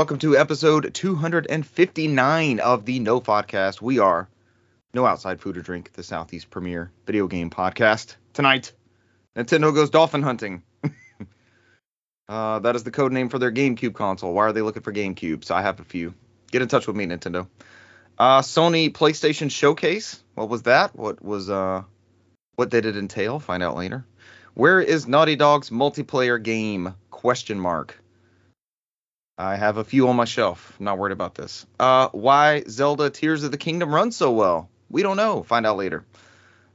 Welcome to episode 259 of the NOFODcast. We are No Outside Food or Drink, the Southeast premier video game podcast. Tonight, Nintendo goes dolphin hunting. uh, that is the code name for their GameCube console. Why are they looking for GameCubes? I have a few. Get in touch with me, Nintendo. Uh, Sony PlayStation Showcase. What was that? What was uh, what did it entail? Find out later. Where is Naughty Dog's multiplayer game? Question mark. I have a few on my shelf. I'm not worried about this. Uh, why Zelda Tears of the Kingdom runs so well? We don't know. Find out later.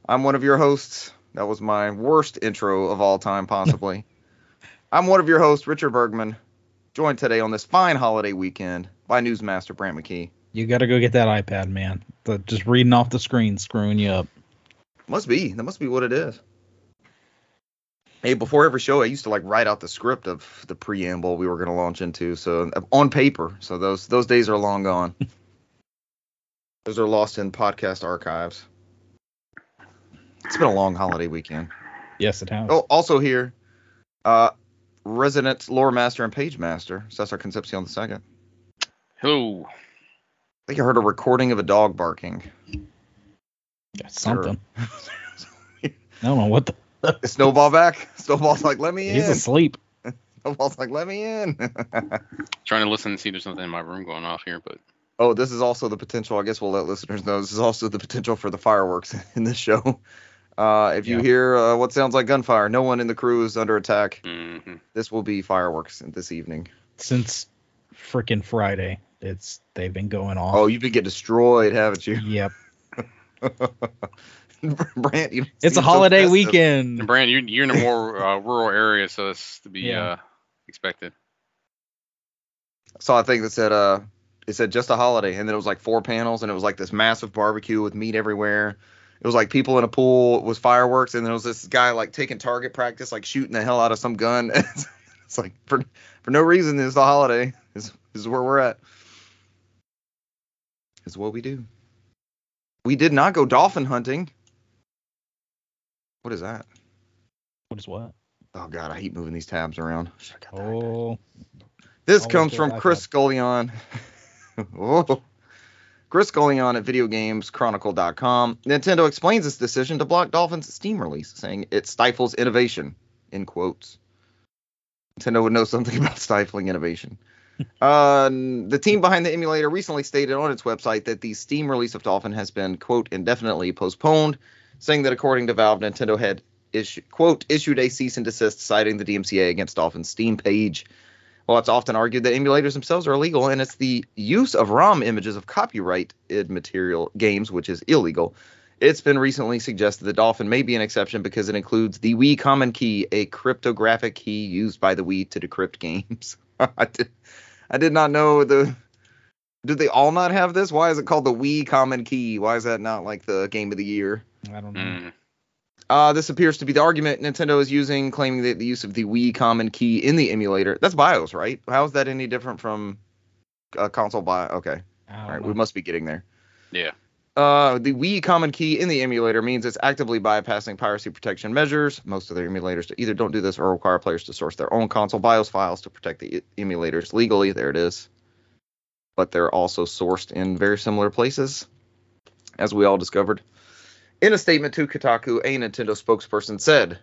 I'm one of your hosts. That was my worst intro of all time, possibly. I'm one of your hosts, Richard Bergman, joined today on this fine holiday weekend by Newsmaster Brant McKee. You got to go get that iPad, man. The, just reading off the screen, screwing you up. Must be. That must be what it is. Hey, before every show, I used to like write out the script of the preamble we were going to launch into, so on paper. So those those days are long gone. those are lost in podcast archives. It's been a long holiday weekend. Yes, it has. Oh, also here, uh, resident lore master and page master, Cesar Concepcion the second. Hello. I think I heard a recording of a dog barking. Yeah, something. I don't know what the. Snowball back. Snowball's like, let me in. He's asleep. Snowball's like, let me in. Trying to listen and see if there's something in my room going off here, but oh, this is also the potential. I guess we'll let listeners know. This is also the potential for the fireworks in this show. Uh, if you Yeah. hear uh, what sounds like gunfire, no one in the crew is under attack. mhm. This will be fireworks this evening. Since freaking Friday, it's they've been going off. Oh, you've been getting destroyed, haven't you? Yep. Brant, you It's a holiday festive. weekend. and Brand, you're, you're in a more uh, rural area, so it's to be Yeah. uh, expected. saw a thing that said uh it said just a holiday and then it was like four panels and it was like this massive barbecue with meat everywhere it was like people in a pool with fireworks and then it was this guy like taking target practice like shooting the hell out of some gun it's, it's like for for no reason it's the holiday this, this is where we're at this is what we do we did not go dolphin hunting what is that What is what? oh god i hate moving these tabs around Should've got the iPad. Oh, This Always comes from. Chris Scullion. oh. Chris Scullion at VideoGamesChronicle.com. Nintendo explains its decision to block Dolphin's Steam release, saying it stifles innovation. In quotes. Nintendo would know something about stifling innovation. uh, the team behind the emulator recently stated on its website that the Steam release of Dolphin has been, quote, indefinitely postponed, saying that according to Valve, Nintendo had, quote, issued a cease and desist citing the DMCA against Dolphin's Steam page. Well, it's often argued that emulators themselves are illegal, and it's the use of ROM images of copyrighted material games which is illegal. It's been recently suggested that Dolphin may be an exception because it includes the Wii Common Key, a cryptographic key used by the Wii to decrypt games. I did, I did not know the. Do they all not have this? Why is it called the Wii Common Key? Why is that not like the game of the year? I don't know. Mm. Uh, this appears to be the argument Nintendo is using, claiming that the use of the Wii Common Key in the emulator. That's BIOS, right? How is that any different from uh, console BIOS? Okay, I right, know. we must be getting there. Yeah. Uh, the Wii Common Key in the emulator means it's actively bypassing piracy protection measures. Most of their emulators either don't do this or require players to source their own console BIOS files to protect the emulators legally. There it is. But they're also sourced in very similar places, as we all discovered. In a statement to Kotaku, a Nintendo spokesperson said,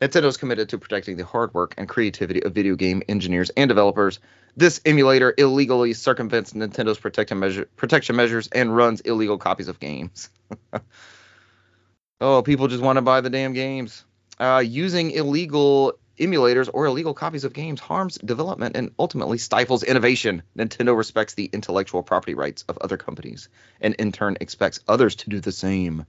Nintendo is committed to protecting the hard work and creativity of video game engineers and developers. This emulator illegally circumvents Nintendo's measure, protection measures and runs illegal copies of games. oh, people just want to buy the damn games. Uh, using illegal emulators or illegal copies of games harms development and ultimately stifles innovation. Nintendo respects the intellectual property rights of other companies and in turn expects others to do the same.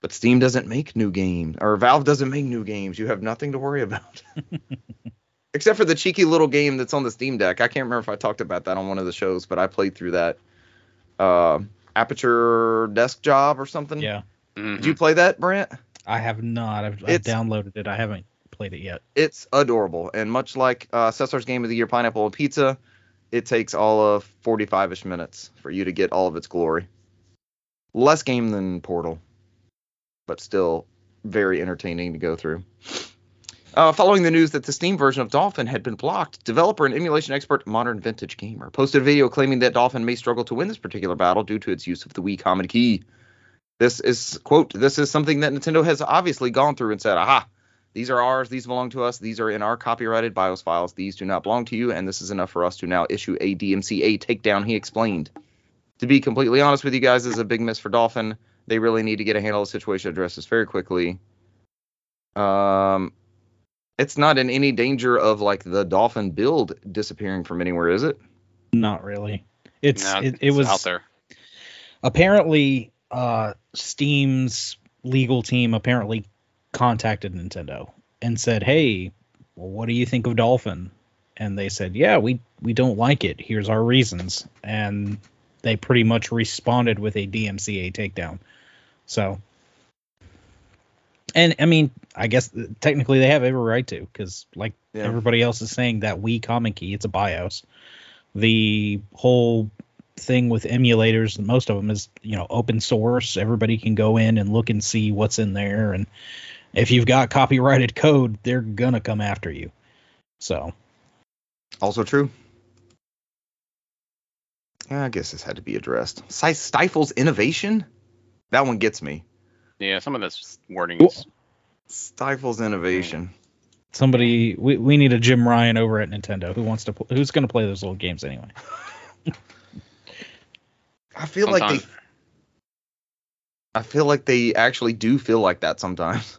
But Steam doesn't make new games, or Valve doesn't make new games. You have nothing to worry about. Except for the cheeky little game that's on the Steam Deck. I can't remember if I talked about that on one of the shows, but I played through that. Uh, Aperture Desk Job or something. Yeah, Mhm. Did you play that, Brent? I have not. I've, I've downloaded it. I haven't played it yet. It's adorable, and much like uh, Cesar's Game of the Year, Pineapple and Pizza, it takes all of 45ish minutes for you to get all of its glory. Less game than Portal, but still very entertaining to go through. Uh, following the news that the Steam version of Dolphin had been blocked, developer and emulation expert Modern Vintage Gamer posted a video claiming that Dolphin may struggle to win this particular battle due to its use of the Wii Common Key. This is quote, this is something that Nintendo has obviously gone through and said, aha, these are ours, these belong to us, these are in our copyrighted BIOS files, these do not belong to you, and this is enough for us to now issue a DMCA takedown, he explained. To be completely honest with you guys, this is a big miss for Dolphin. They really need to get a handle of the situation, address this very quickly. Um, it's not in any danger of like the Dolphin build disappearing from anywhere, is it? Not really. It's Nah, it, it it's was out there. apparently uh Steam's legal team apparently contacted Nintendo and said, "Hey, well, what do you think of Dolphin?" And they said, "Yeah, we we don't like it. Here's our reasons." And they pretty much responded with a DMCA takedown. So, and I mean, I guess uh, technically they have every right to, because like Yeah. everybody else is saying, that Wii Common Key, it's a BIOS. The whole thing with emulators, most of them is you know open source. Everybody can go in and look and see what's in there, and if you've got copyrighted code, they're gonna come after you. So Also true. Yeah, I guess this had to be addressed. Size stifles innovation? That one gets me. Yeah, some of this wording is Stifles innovation. somebody, we, we need a Jim Ryan over at Nintendo who wants to pl- who's gonna play those little games anyway. I feel like they I feel like they actually do feel like that sometimes.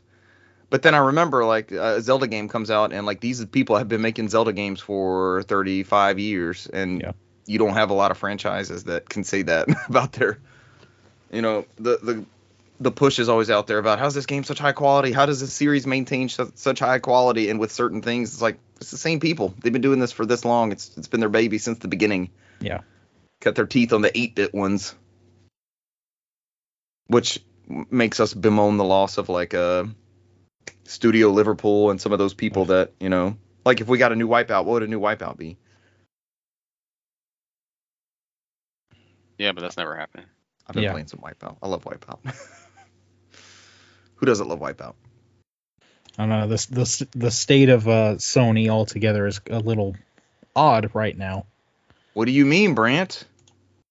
But then I remember like a Zelda game comes out and like these people have been making Zelda games for 35 years and Yeah. you don't have a lot of franchises that can say that about their you know the the the push is always out there about how's this game such high quality? How does this series maintain su- such high quality? And with certain things, it's like it's the same people. They've been doing this for this long. It's it's been their baby since the beginning. Yeah. Cut their teeth on the 8-bit ones, which makes us bemoan the loss of like uh Studio Liverpool and some of those people that you know, like if we got a new Wipeout, what would a new Wipeout be? yeah, but that's never happened. I've been Yeah. playing some Wipeout. I love Wipeout. Who doesn't love Wipeout? I don't know this the the state of uh, Sony altogether is a little odd right now. What do you mean, Brant?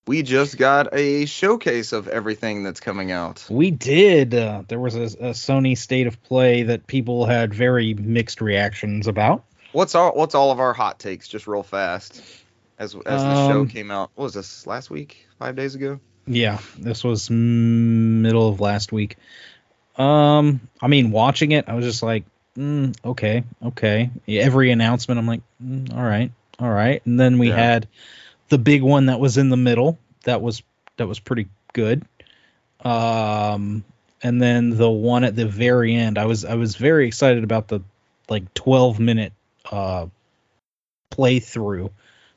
We just got a showcase of everything that's coming out. We did. Uh, there was a, a Sony state of play that people had very mixed reactions about. What's all what's all of our hot takes just real fast as as the show Um, came out. What was this last week? 5 days ago? Yeah, this was middle of last week. Um, I mean, watching it, I was just like, mm, okay, okay. Every announcement, I'm like, mm, all right, all right. And then we Yeah. had the big one that was in the middle. That was that was pretty good. Um, and then the one at the very end, I was I was very excited about the like 12 minute uh playthrough.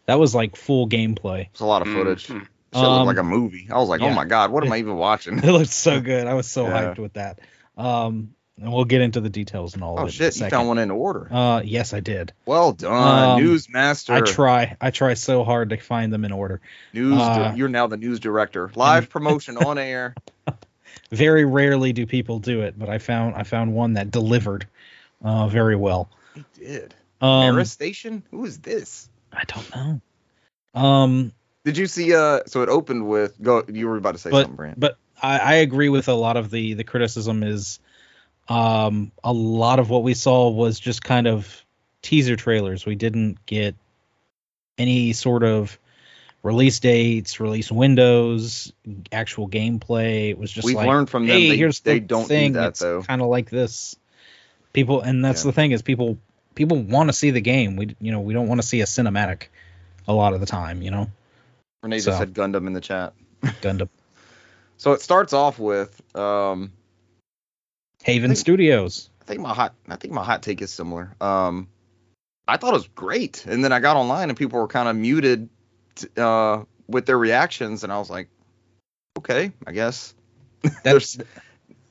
That was like full gameplay. It's a lot of footage. Mhm. Shit looked Um, like a movie. I was like, yeah. oh my god, what am I even watching? It looked so good. I was so Yeah. hyped with that. Um, and we'll get into the details and all Oh of it. shit, in a you found one in order. Uh, yes, I did. well done, um, Newsmaster. I try. I try so hard to find them in order. News. uh, you're now the news director. Live promotion on air. Very rarely do people do it, but I found I found one that delivered uh, very well. He did. Um, Paris Station. Who is this? I don't know. Um, Did you see? Uh, so it opened with. Go. You were about to say But- something, Brant. but I, I agree with a lot of the the criticism is um a lot of what we saw was just kind of teaser trailers we didn't get any sort of release dates release windows actual gameplay it was just We've like learned from them. hey they, here's they the don't thing do that it's though. kind of like this people and that's Yeah. the thing is people people want to see the game we you know we don't want to see a cinematic a lot of the time you know Renee so. just said Gundam in the chat. Gundam So it starts off with. Um, Haven think- Studios I think my hot. I think my hot take is similar. Um, I thought it was great, and then I got online and people were kind of muted t- uh, with their reactions, and I was like, okay, I guess that's there's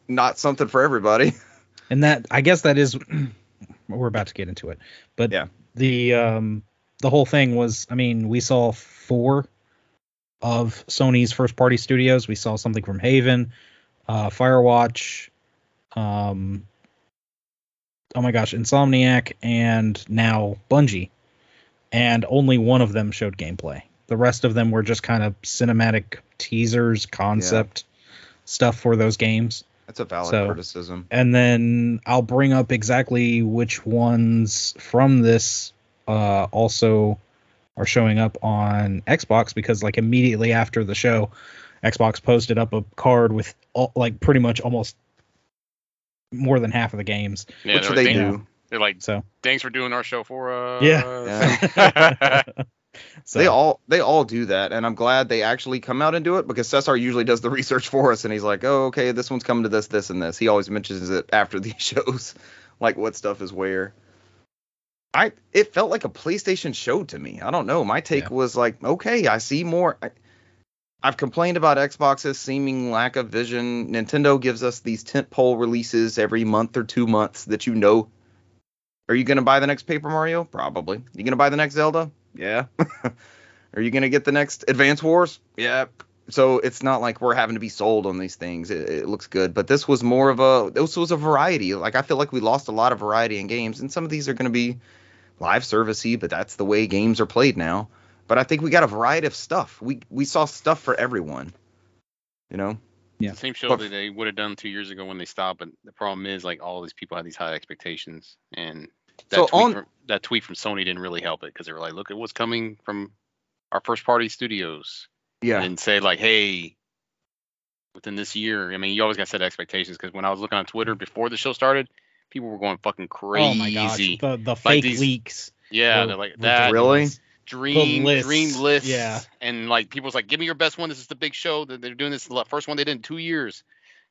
not something for everybody. and that i guess that is we're about to get into it but Yeah. the um the whole thing was i mean we saw four of sony's first party studios we saw something from haven uh firewatch um oh my gosh, Insomniac and now Bungie, and only one of them showed gameplay. The rest of them were just kind of cinematic teasers, concept stuff for those games. That's a valid So- criticism. And then I'll bring up exactly which ones from this uh, also are showing up on Xbox because like immediately after the show, Xbox posted up a card with all, like pretty much almost more than half of the games. Yeah, Which they're, they they, do. They're like, So thanks for doing our show for us. Yeah. so They all they all do that, and I'm glad they actually come out and do it because Cesar usually does the research for us, and he's like, "Oh, okay, this one's coming to this, this, and this." He always mentions it after these shows, like what stuff is where. I it felt like a PlayStation show to me. I don't know. My take Yeah. was like, okay, I see more. I, I've complained about Xbox's seeming lack of vision. Nintendo gives us these tentpole releases every month or two months that you know. Are you gonna buy the next Paper Mario? Probably. You gonna buy the next Zelda? Yeah. Are you gonna get the next Advance Wars? Yeah. So it's not like we're having to be sold on these things. It, it looks good, but this was more of a this was a variety. Like I feel like we lost a lot of variety in games, and some of these are gonna be live servicey, but that's the way games are played now. But I think we got a variety of stuff. We we saw stuff for everyone. You know. Yeah. Same show But- that they would have done two years ago when they stopped, but the problem is like all these people had these high expectations, and that So tweet on- from, that tweet from Sony didn't really help it because they were like, look at what's coming from our first party studios, Yeah. and say like, hey, within this year. I mean, you always got to set expectations because when I was looking on Twitter before the show started, people were going fucking crazy. oh my gosh, the the fake these- leaks. Yeah, were they're like that. Really? Ridiculous. dream lists, dream lists yeah. and like people's like give me your best one this is the big show that they're doing this the first one they did in two years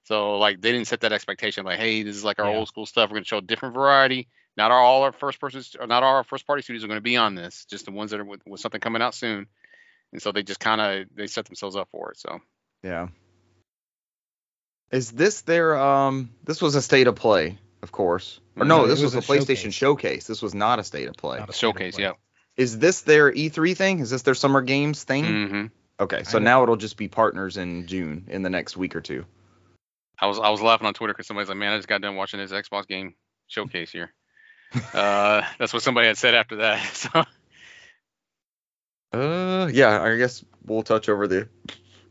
so like they didn't set that expectation like hey this is like our Yeah. old school stuff we're going to show a different variety not our, all our first person or not all our first party studios are going to be on this just the ones that are with, with something coming out soon and so they just kind of they set themselves up for it so Yeah. Is this their um this was a state of play, of course. Or no, No, this was, was a a PlayStation showcase. showcase. This was not a state of play. Not a state of showcase play. yeah Is this their E3 thing? Is this their summer games thing? hmm Okay, so now it'll just be partners in June in the next week or two. I was I was laughing on Twitter because somebody's like, man, I just got done watching this Xbox game showcase here. uh, that's what somebody had said after that. So Uh, yeah, I guess we'll touch over the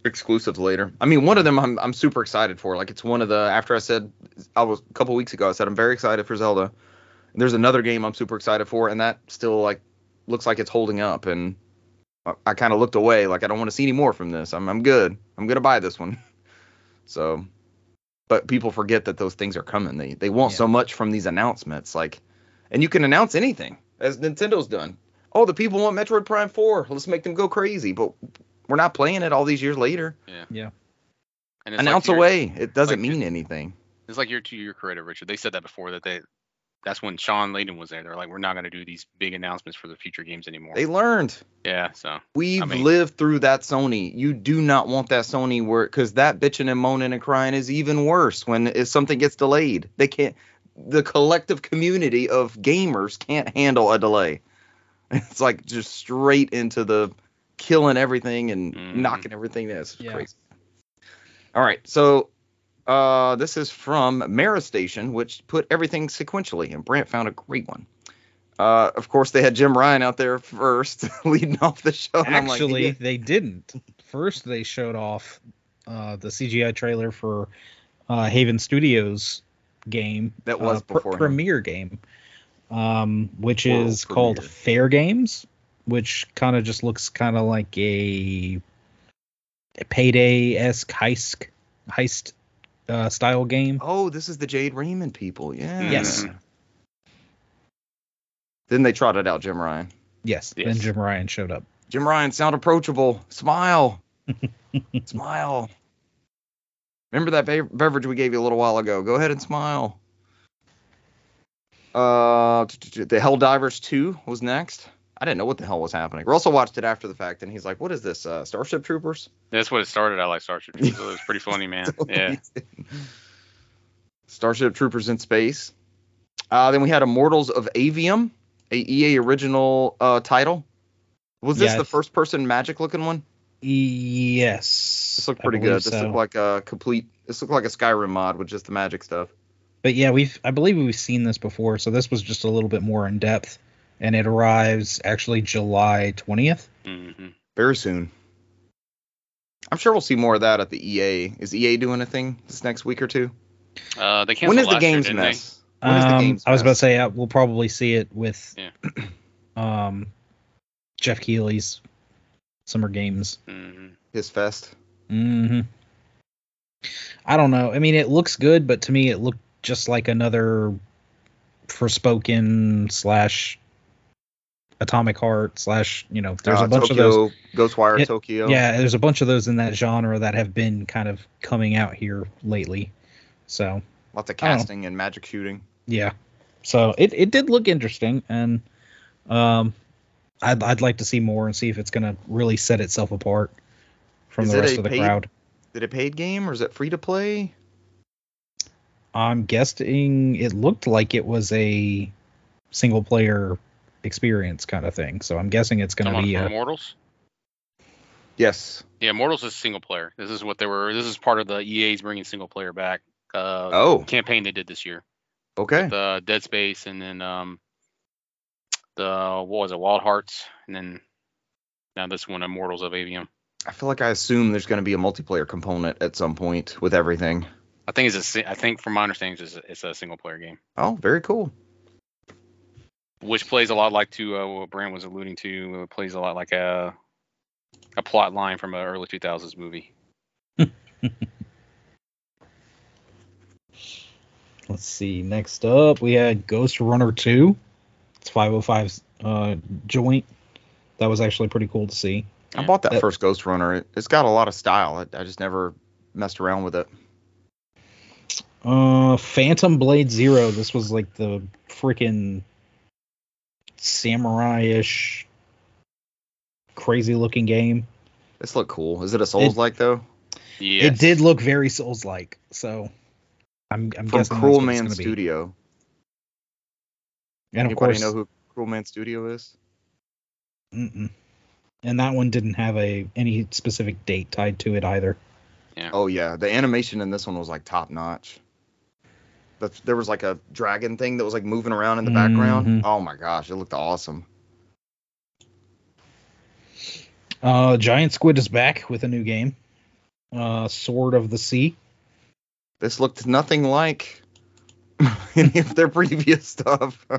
exclusives later. I mean, one of them I'm I'm super excited for. Like, it's one of the after I said I was a couple weeks ago I said I'm very excited for Zelda. And there's another game I'm super excited for, and that still like looks like it's holding up. And I, I kind of looked away, like I don't want to see any more from this. I'm I'm good. I'm gonna buy this one. So, but people forget that those things are coming. They they want Yeah. so much from these announcements, like, and you can announce anything as Nintendo's done oh, the people want Metroid Prime 4. Let's make them go crazy. But we're not playing it all these years later. Yeah. Yeah. And it's Announce like away. It doesn't like mean anything. It's like your two year creator, Richard. They said that before that they that's when Shawn Layden was there. They're like, we're not gonna do these big announcements for the future games anymore. They learned. yeah, so We've I mean- lived through that Sony. You do not want that Sony where because that bitching and moaning and crying is even worse when if something gets delayed. They can't. The collective community of gamers can't handle a delay. It's like just straight into the killing everything and Mhm. knocking everything. That's Yeah. crazy. All right, so uh, this is from Mara Station, which put everything sequentially, and Brant found a great one. Uh, of course, they had Jim Ryan out there first, leading off the show. and I'm like, Actually, yeah. they didn't. First, they showed off uh, the CGI trailer for uh, Haven Studios game. That was uh, pr- before him. premiere game, um, which World is called. Fair Games, which kind of just looks kind of like a, a payday esque heist heist uh, style game. oh, this is the Jade Raymond people. Yeah. Yes. Mhm. Then they trotted out Jim Ryan. Yes. Yes. Then Jim Ryan showed up. Jim Ryan, sound approachable. Smile. smile. Remember that be- beverage we gave you a little while ago? Go ahead and smile. Uh, t- t- t- the Helldivers 2 was next. I didn't know what the hell was happening. Russell watched it after the fact, and he's like, "What is this? Uh, Starship Troopers?" that's what it started. I like Starship Troopers. so it was pretty funny, man. Yeah. Starship Troopers in space. Uh, then we had Immortals of Aveum, a EA original uh, title. Was this Yeah, the first person magic looking one? Yes. This looked pretty good. This so. looked like a complete. This looked like a Skyrim mod with just the magic stuff. but yeah, we've I believe we've seen this before, so this was just a little bit more in depth, and it arrives actually July twentieth. hmm Very soon. I'm sure we'll see more of that at the EA. Is EA doing a thing this next week or two? Uh, they canceled When is the last year, games didn't they? mess? The Um, games I was about to say uh, we'll probably see it with Yeah. um, Geoff Keighley's Summer Games. Mhm. His fest. hmm I don't know. I mean, it looks good, but to me, it looked just like another Forspoken slash Atomic Heart slash. You know, there's Uh, a bunch of those. Ghostwire It- Tokyo. Yeah, there's a bunch of those in that genre that have been kind of coming out here lately. So Lots of I don't know. casting and magic shooting. yeah, so it it did look interesting, and um, I'd I'd like to see more and see if it's gonna really set itself apart from Is the rest of the paid- crowd. Is it a paid game or is it free to play? I'm guessing it looked like it was a single player experience kind of thing. So I'm guessing it's going to be about a Immortals. Yes. Yeah, Mortals is single player. This is what they were. This is part of the EA's bringing single player back. Uh, Oh, campaign they did this year. okay. The Dead Space and then um, the what was it, Wild Hearts, and then now this one, Immortals of Aveum. I feel like I assume there's going to be a multiplayer component at some point with everything. I think it's a. si- I think from my understanding, it's a, it's a single player game, Oh, very cool. Which plays a lot like to uh, what Brand was alluding to. It plays a lot like a a plot line from an early 2000s movie. let's see. Next up, we had Ghost Runner 2. It's 505's uh, joint. That was actually pretty cool to see. I bought that That- first Ghost Runner. It, it's got a lot of style. I, I just never messed around with it. Uh, Phantom Blade Zero. This was like the freaking samurai-ish, crazy-looking game. This looked cool. Is it a Souls like though? Yeah, It did look very Souls-like. So I'm, I'm From guessing Cruel that's what it's Man gonna be. Studio. And of Anybody course, know who Cruel Man Studio is? mm-mm. and that one didn't have a any specific date tied to it either. Oh yeah, the animation in this one was like top notch. But there was like a dragon thing that was like moving around in the background. Mhm. Oh my gosh, it looked awesome. Uh, Giant Squid is back with a new game. Uh, Sword of the Sea. This looked nothing like any of their previous stuff.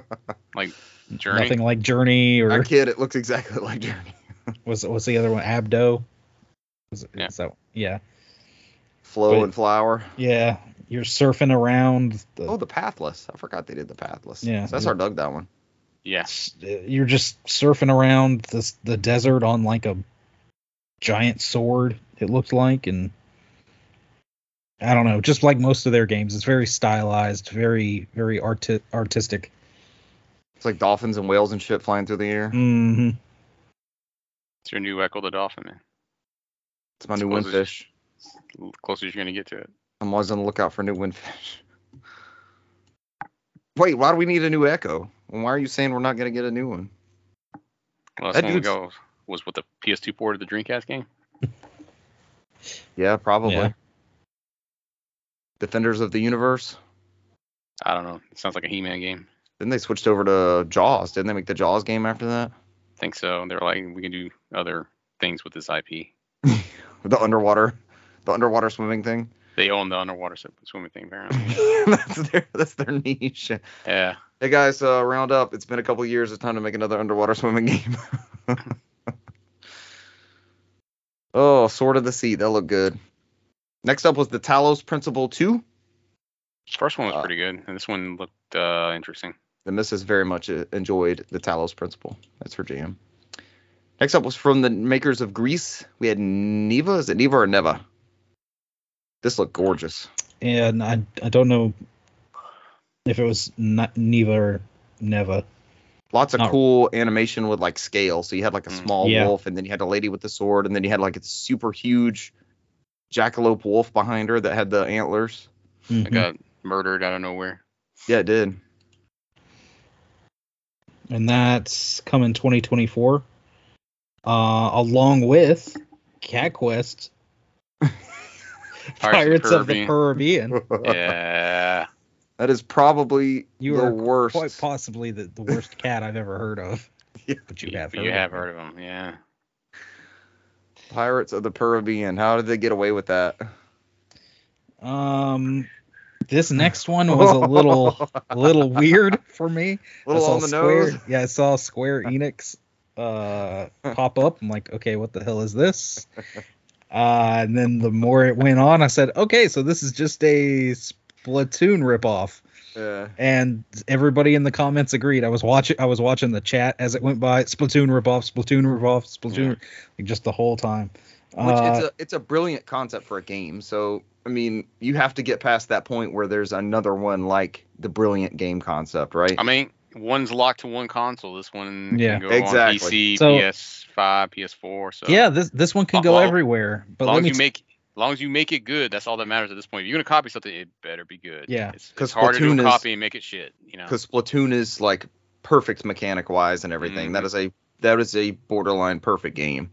Like Journey. Nothing like Journey or I kid, it looks exactly like Journey. was what's the other one? Abzu. Was it, Yeah. So yeah, Flow But- and flower. yeah. You're surfing around. The, Oh, the Pathless. I forgot they did the Pathless. Yeah. So that's our dug that one. Yeah, You're just surfing around this the desert on like a giant sword. It looked like, and I don't know, just like most of their games, it's very stylized, very very arti- artistic. It's like dolphins and whales and shit flying through the air. hmm it's your new Ecco the Dolphin, man. It's my new Suppose it's- windfish. Closest you're gonna get to it. I'm always on the lookout for a new windfish. Wait, why do we need a new Ecco? And why are you saying we're not gonna get a new one? Last That one we dude's- go was with the PS2 port of the Dreamcast game. Yeah, probably. Yeah. Defenders of the Universe. I don't know. It sounds like a He-Man game. Then they switched over to Jaws. Didn't they make the Jaws game after that? I think so. They're like, we can do other things with this IP. The underwater, the underwater swimming thing. They own the underwater swimming thing, apparently. that's their that's their niche. yeah. Hey guys, uh, round up. It's been a couple years. It's time to make another underwater swimming game. oh, Sword of the Sea. That looked good. Next up was the Talos Principle 2. First one was Uh, pretty good, and this one looked uh, interesting. The missus very much uh, enjoyed the Talos Principle. That's her jam. Next up was from the makers of Gris. We had Neva. Is it Neva or Neva? This looked gorgeous. And I I don't know if it was not Neva or Neva. Lots of Oh. cool animation with like scale. So you had like a Mm. small Yeah. wolf, and then you had a lady with the sword, and then you had like a super huge jackalope wolf behind her that had the antlers. I Mhm. got murdered out of nowhere. Yeah, it did. and that's coming 2024 uh along with cat quest pirates of the caribbean Yeah. That is probably You the are worst. Quite possibly the, the worst cat I've ever heard of. Yeah. But you have heard you of have heard of them, yeah. Pirates of the Caribbean. How did they get away with that? Um, this next one was a little a little weird for me. little on the Square, nose. Yeah, I saw Square Enix uh pop up. I'm like, okay, what the hell is this? Uh, and then the more it went on, I said, okay, so this is just a Splatoon ripoff. Yeah. And everybody in the comments agreed. I was watching I was watching the chat as it went by. Splatoon ripoff, Splatoon ripoff, Splatoon, like just the whole time. Which Uh, it's a it's a brilliant concept for a game. So I mean, you have to get past that point where there's another one like the brilliant game concept, right? I mean, one's locked to one console. This one Yeah. can go Exactly. on PC, So- PS5, PS4. So yeah, this this one can Well, go well, everywhere. But as long let as me you make as long as you make it good, that's all that matters at this point. If you're gonna copy something, it better be good. Yeah. it's, 'Cause it's hard to do is- copy and make it shit. You know, Because Splatoon is like perfect mechanic wise and everything. That Mhm. is a that is a borderline perfect game.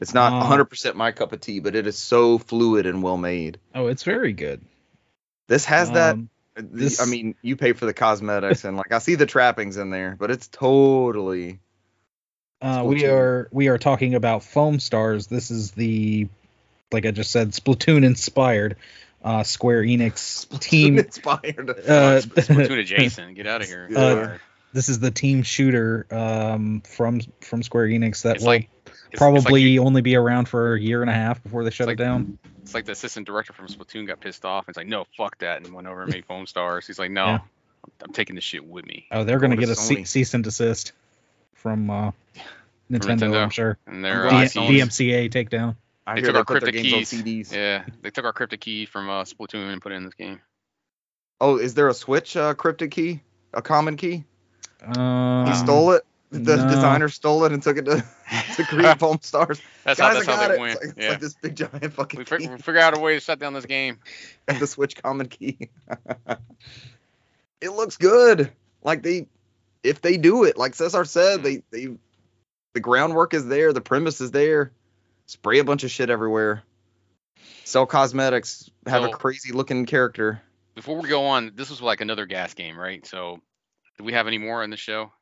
It's not Uh, 100% my cup of tea, but it is so fluid and well made. oh, it's very good. This has that. Um, the- this- I mean, you pay for the cosmetics and like I see the trappings in there, but it's totally Uh, we are we are talking about Foam Stars. This is the like I just said, Splatoon inspired uh, Square Enix team. inspired. Uh, Splatoon adjacent. Get out of here. Uh, this is the team shooter um, from from Square Enix that it's like it's- it's probably like, you- only be around for a year and a half before they shut like- it down. it's like the assistant director from Splatoon got pissed off. and It's like, no, fuck that, and went over and made Foam Stars. He's like, no, Yeah. I'm, I'm taking this shit with me. Oh, they're gonna get a ce- cease and desist from uh, Nintendo, Nintendo. I'm sure. And they're glad uh, D- Sony's- Sony's- DMCA takedown. I They took they our cryptic games keys. CDs. Yeah, they took our cryptic key from uh, Splatoon and put it in this game. Oh, is there a Switch uh, cryptic key? A common key? Um, He stole it. The no. designer stole it and took it to, to create Foam Stars. That's how Guys, that's I how they it. win. It's like, it's yeah, like this big giant fucking we, we figure out a way to shut down this game. and the Switch common key. it looks good. Like they, if they do it, like Cesar said, hmm. they they, the groundwork is there, the premise is there. Spray a bunch of shit everywhere. Sell cosmetics. Have a crazy looking character. Before we go on, this was like another gas game, right? So, do we have any more in the show?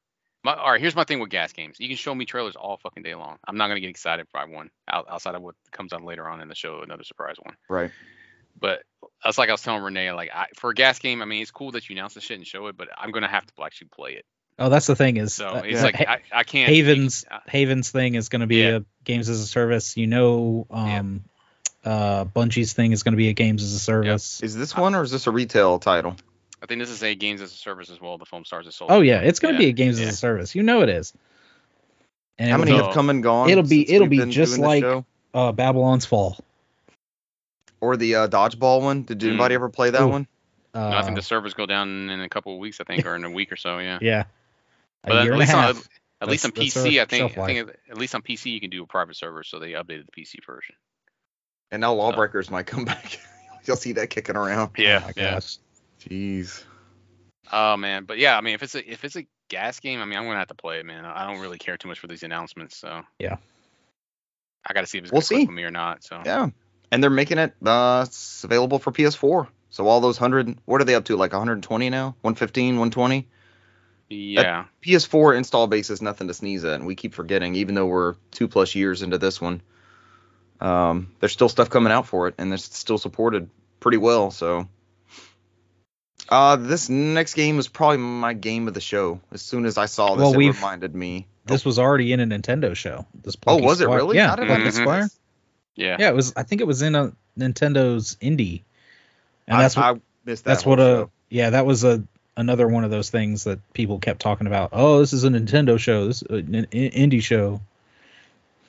My, all right, here's my thing with gas games. You can show me trailers all fucking day long. I'm not gonna get excited by one out, outside of what comes out later on in the show, another surprise one. Right. But that's like I was telling Renee, like I, for a gas game, I mean, it's cool that you announce the shit and show it, but I'm gonna have to actually play it. Oh, that's the thing is So uh, it's yeah. like I, I can't. Haven's uh, Haven's thing is going to be Yeah. a games as a service. You know, um, uh, Bungie's thing is going to be a games as a service. Is this one or is this a retail title? I think this is a games as a service as well. The Foam Stars is sold. Oh yeah, it's going to Yeah, be a games yeah. as a service. You know it is. And How it'll many have come and gone? it'll be- it'll be just like- uh, Babylon's Fall. or the uh, dodgeball one. Did Mm. anybody ever play that Ooh. one? Uh, No, I think the servers go down in a couple of weeks, I think, or in a week or so. Yeah. yeah, a But year at least, on, half. at least on That's- that's PC, I think, I think at least on PC you can do a private server, so they updated the PC version. And now Lawbreakers might come back. You'll see that kicking around. oh my yeah. gosh. Jeez. Oh man, but yeah, I mean, if it's a if it's a gas game, I mean, I'm gonna have to play it, man. I don't really care too much for these announcements, so Yeah. I got to see if it's We'll gonna click see. with me or not. So Yeah. And they're making it uh it's available for PS4. So all those 100 what are they up to? Like 120 now? 115, 120? yeah, PS4 install base is nothing to sneeze at, and we keep forgetting, even though we're two plus years into this one. Um, there's still stuff coming out for it, and it's still supported pretty well. So, uh, this next game is probably my game of the show. As soon as I saw this, Well, it reminded me. This was already in a Nintendo show. This Oh, Plucky was it really? Yeah, How did I Plucky miss miss Squire. yeah, Yeah, it was. I think it was in a Nintendo's indie, and I- that's what I, missed that. that's whole what a show. yeah that was a another one of those things that people kept talking about. Oh, this is a Nintendo show. This is an indie show.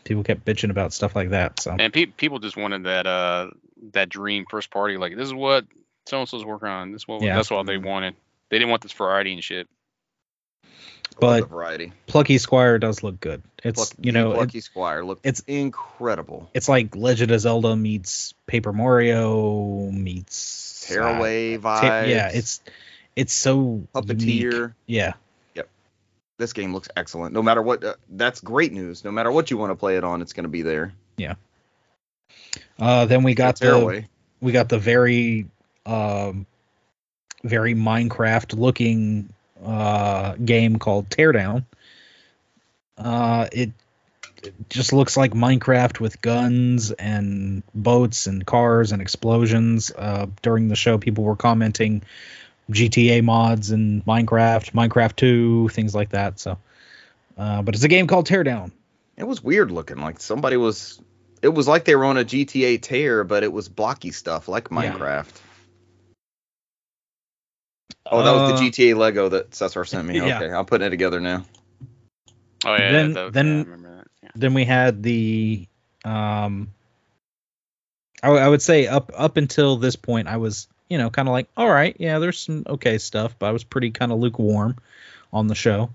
People kept bitching about stuff like that. So and pe- people just wanted that uh that dream first party, like this is what so and so's working on. This is what Yeah. that's what they wanted. They didn't want this variety and shit. But- variety. Plucky Squire does look good. It's Pluck, you know the it- Plucky Squire looked it's- incredible. it's like Legend of Zelda meets Paper Mario meets uh, Tearaway vibes. ta- yeah, it's it's so unique. puppeteer. Yeah, Yep. This game looks excellent. No matter what, uh, that's great news. No matter what you want to play it on, it's going to be there. Yeah. Uh, then we got the Tearaway. we got the very um very Minecraft looking uh, game called Teardown. Uh, it, it just looks like Minecraft with guns and boats and cars and explosions. Uh, during the show, people were commenting GTA mods and Minecraft, Minecraft 2, things like that. So, uh, but it's a game called Teardown. It was weird looking. Like somebody was. It was like they were on a GTA tear, but it was blocky stuff like Yeah. Minecraft. Oh, that was Uh, the GTA Lego that Cesar sent me. Yeah. Okay, I'm putting it together now. Oh yeah. Then- that- then- yeah, I remember that. Yeah. then we had the um I, w- I would say up up until this point i was you know kind of like all right yeah there's some okay stuff but i was pretty kind of lukewarm on the show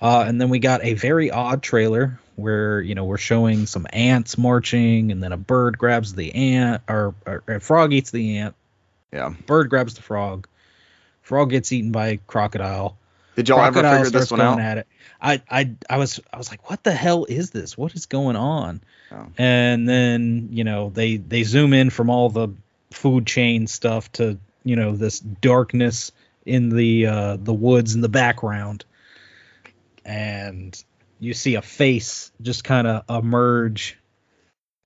uh and then we got a very odd trailer where you know we're showing some ants marching and then a bird grabs the ant or, or a frog eats the ant Yeah. bird grabs the frog frog gets eaten by a crocodile Did y'all ever figure this one out? at it. I, I I was I was like, what the hell is this? What is going on? Oh. And then you know they they zoom in from all the food chain stuff to you know this darkness in the uh, the woods in the background, and you see a face just kind of emerge,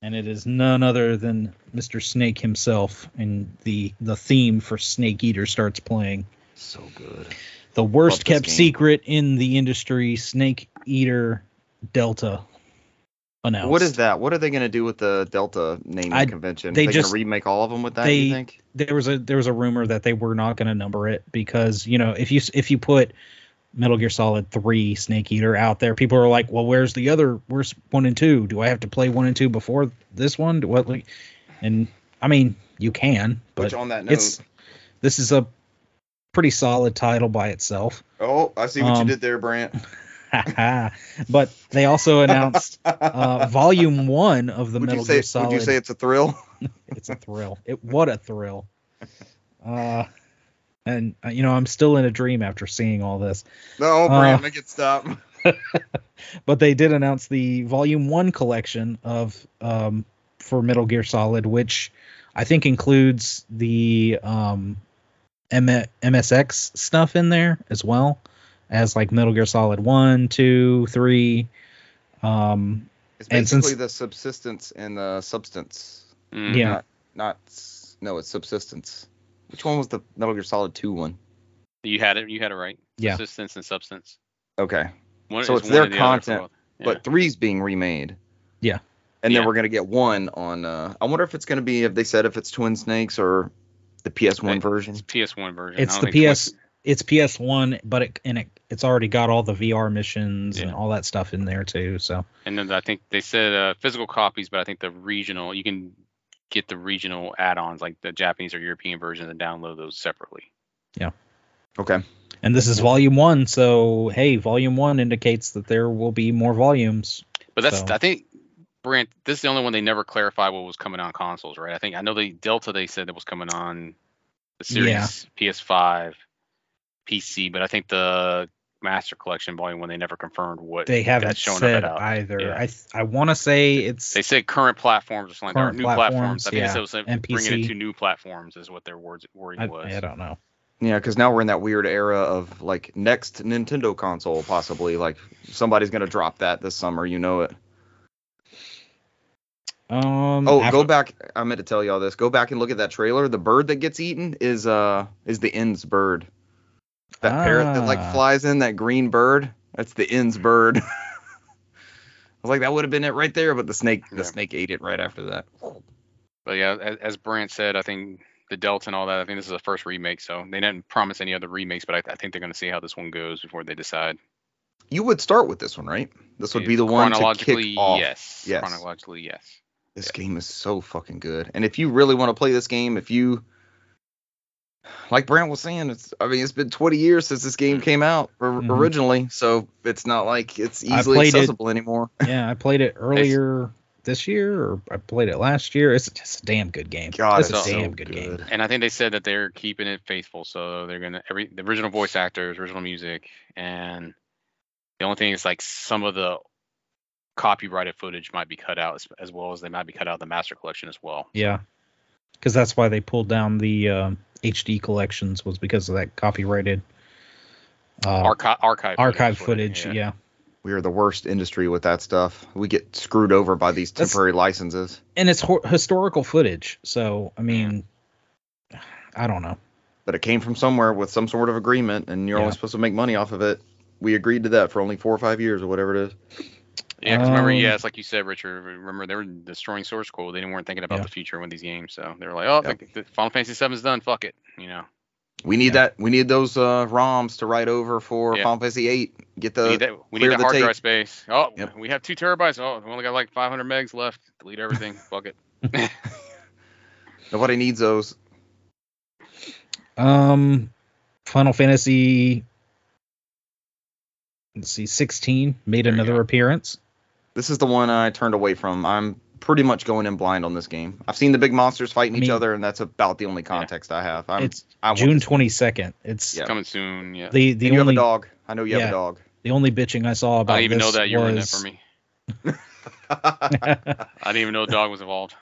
and it is none other than Mr. Snake himself, and the the theme for Snake Eater starts playing So good. the worst kept game. secret in the industry snake eater delta announced What is that? What are they going to do with the Delta naming I- convention? they they just- remake all of them with that? they- you think? there was a there was a rumor that they were not going to number it because you know if you if you put metal gear solid 3 snake eater out there people are like well where's the other where's 1 and 2 do i have to play 1 and 2 before this one Do what like and i mean you can but Which on that note, it's this is a pretty solid title by itself oh, I see what you um, did there, Brant. but they also announced uh, volume one of the would Metal you say? Gear Solid. Would you say it's a thrill? it's a thrill? It what a thrill! Uh, and uh, you know I'm still in a dream after seeing all this. No, Uh, Brant, make it stop. But they did announce the volume one collection of um, for Metal Gear Solid, which I think includes the um, M- MSX stuff in there as well as like Metal Gear Solid one, two, three. Um, It's and basically since- the subsistence and the substance. Mm. Yeah. Not, not no, it's subsistence. Which one was the Metal Gear Solid 2 one? You had it. You had it right. Yeah. Subsistence and substance. Okay. One, So it's it's one their or the content. Yeah. But three's being remade. Yeah. And then we're gonna get one on uh I wonder if it's gonna be if they said if it's Twin Snakes or the PS1 Right. version. It's PS1 version. it's the don't think PS. It's PS1, but it and it, it's already got all the VR missions and all that stuff in there too. So And then I think they said uh, physical copies, but I think the regional you can get the regional add-ons like the Japanese or European version and download those separately. Yeah. Okay. and this is volume one. So hey, volume one indicates that there will be more volumes. But that's So- I think Brent, this is the only one they never clarified what was coming on consoles, right? I think I know the Delta they said that was coming on the series Yeah. PS5, PC, but I think the Master Collection Volume One they never confirmed what They haven't that's showing said up out. either. Yeah. I th- I want to say it's They said current platforms or something like Current that, or new platforms. platforms, I think yeah, it was like and bringing it to new platforms is what their words wording I, was. I don't know. Yeah, because now we're in that weird era of like next Nintendo console, possibly. Like somebody's gonna drop that this summer, you know it. Um. Oh, after- go back. I meant to tell you all this. Go back and look at that trailer. The bird that gets eaten is uh is the End's bird. That parrot that like Ah. flies in, that green bird. That's the End's bird. I was like, that would have been it right there, but the snake the Yeah. snake ate it right after that. But yeah, as, as Brant said, I think the Delta and all that. I think this is the first remake, so they didn't promise any other remakes, but I, I think they're going to see how this one goes before they decide. You would start with this one, right? This would be the one to chronologically, kick off. yes. Yes. Chronologically, yes. This game is so fucking good. And if you really want to play this game, if you like Brant was saying, it's I mean it's been 20 years since this game came out or, Mhm. originally, so it's not like it's easily played it- accessible anymore. yeah, I played it earlier this year, or I played it last year. It's just a damn good game. God, it's it's a so damn good, game. And I think they said that they're keeping it faithful, so they're gonna every the original voice actors, original music, and the only thing is like some of the copyrighted footage might be cut out as, as well as they might be cut out of the master collection as well. Yeah. because that's why they pulled down the um HD collections was because of that copyrighted uh, Archi- archive archive footage, footage. Yeah. We are the worst industry with that stuff. We get screwed over by these That's- temporary licenses. and it's ho- historical footage. So I mean, I don't know. But it came from somewhere with some sort of agreement, and you're Yeah. only supposed to make money off of it. We agreed to that for only four or five years or whatever it is. Yeah, because remember, Um, yeah, it's like you said, Richard. Remember, they were destroying source code. They didn't weren't thinking about Yeah. the future with these games, so they were like, "Oh, Yep. the, the Final Fantasy VII is done. Fuck it," you know. We need Yeah. that. We need those uh, ROMs to write over for Yeah. Final Fantasy VIII. Get we the need that. We clear need the the hard tape. drive space. Oh, Yep. we have two terabytes. Oh, we only got like 500 megs left. Delete everything. Fuck it. nobody needs those. Um, Final Fantasy. Let's see, 16 made There another appearance. This is the one I turned away from. I'm pretty much going in blind on this game. I've seen the big monsters fighting I each other, and that's about the only context I have. I'm, It's I June 22nd. It's Yeah. Coming soon. Yeah. the the And you have a only dog. I know you have a dog. the only bitching I saw I about didn't even know that you were in that was for me. I didn't even know a dog was involved.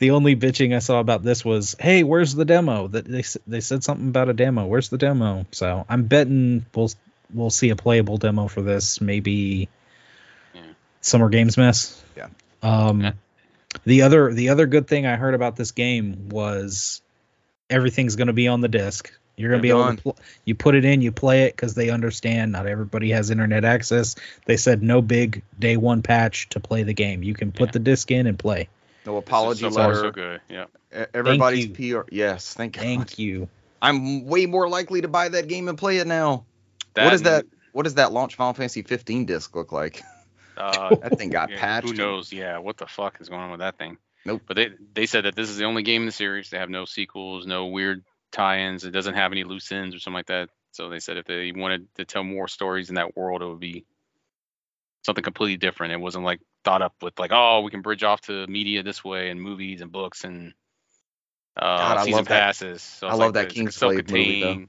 the only bitching I saw about this was, hey, where's the demo? That they they said something about a demo. Where's the demo? So I'm betting we'll we'll see a playable demo for this. Maybe Yeah. Summer Games Mess. Yeah. Um, Yeah. the other the other good thing I heard about this game was everything's going to be on the disc. You're going to be able done. to pl- you put it in, you play it because they understand not everybody has internet access. They said no big day one patch to play the game. You can put Yeah. the disc in and play. No apology so far, letter. so good. Yeah. Everybody's you. PR. Yes, thank God. Thank you. I'm way more likely to buy that game and play it now. That what is that? What does that launch Final Fantasy 15 disc look like? Uh, That thing got yeah, patched. Who knows? Yeah. What the fuck is going on with that thing? Nope. But they they said that this is the only game in the series. They have no sequels, no weird tie-ins. It doesn't have any loose ends or something like that. So they said if they wanted to tell more stories in that world, it would be something completely different. It wasn't like thought up with like, oh, we can bridge off to media this way and movies and books and uh, I season passes. So I love like that it's Kingsglaive movie, though.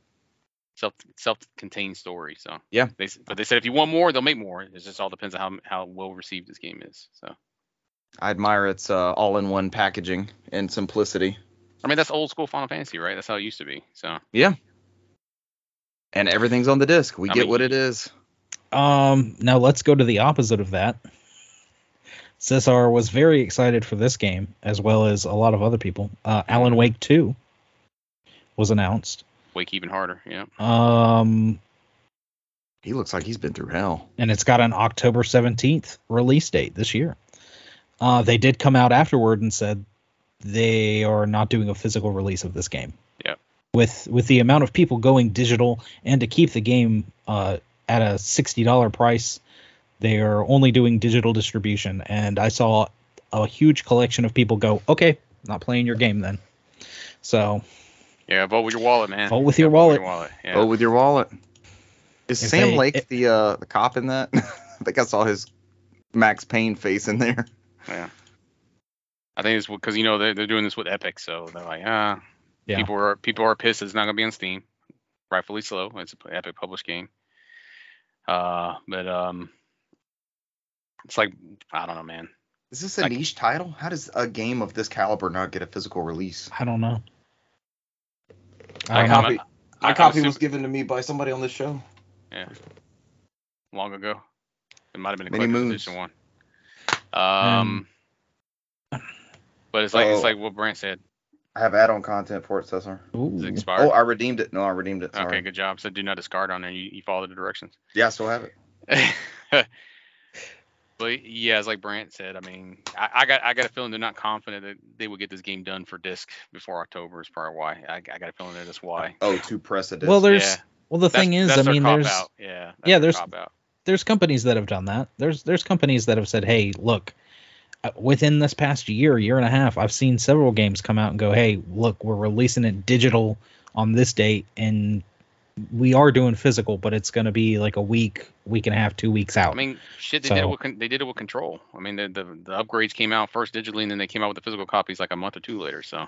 Self-contained- Self self-contained story. So Yeah. they but they said if you want more, they'll make more. It just all depends on how how well received this game is. So I admire its uh, all-in-one packaging and simplicity. I mean that's old school Final Fantasy, right? That's how it used to be. So yeah, And everything's on the disc. We I get mean, what it is. Um, now let's go to the opposite of that. Cesar was very excited for this game, as well as a lot of other people. Uh, Alan Wake 2 was announced. Wake even harder. Yeah. Um, He looks like he's been through hell. and it's got an October 17th release date this year. Uh, they did come out afterward and said they are not doing a physical release of this game. Yeah. With with the amount of people going digital and to keep the game uh, at a sixty dollar price, they are only doing digital distribution. And I saw a huge collection of people go, "Okay, not playing your game then." So Yeah. Vote with your wallet, man. Vote with Yeah, your vote wallet. wallet. Yeah. Oh, with your wallet. Is If Sam they- Lake it- the uh, the cop in that? I think I saw his Max Payne face in there. yeah. I think it's because you know they're, they're doing this with Epic, so they're like, ah, Yeah. people are people are pissed it's not gonna be on Steam, rightfully so. It's an Epic published game. Uh, but um, it's like I don't know, man. Is this a Like- niche title? How does a game of this caliber not get a physical release? I don't know. I Like don't how know. mu- My I'm copy assume- was given to me by somebody on this show. Yeah, long ago. It might have been a Many collector's moons. edition one. Um, but it's like Oh. it's like what Brant said. I have add-on content for it, Cesar. It's Ooh. expired. Oh, I redeemed it. No, I redeemed it. Sorry. okay, good job. So do not discard on there. You, you follow the directions. Yeah, I still have it. but yeah, as like Brant said, I mean, I, I got I got a feeling they're not confident that they will get this game done for disc before October is probably why. I, I got a feeling that that's why. Oh, to precedent. Well, there's Yeah. well the That's- thing is, that's I mean, there's out. yeah, yeah, there's- there's companies that have done that. There's there's companies that have said, "Hey, look, uh, within this past year, year and a half, I've seen several games come out and go, "Hey, look, we're releasing it digital on this date and we are doing physical, but it's going to be like a week, week and a half, two weeks out." I mean, shit, they did it with con- they did it with Control. I mean, the, the the upgrades came out first digitally, and then they came out with the physical copies like a month or two later. So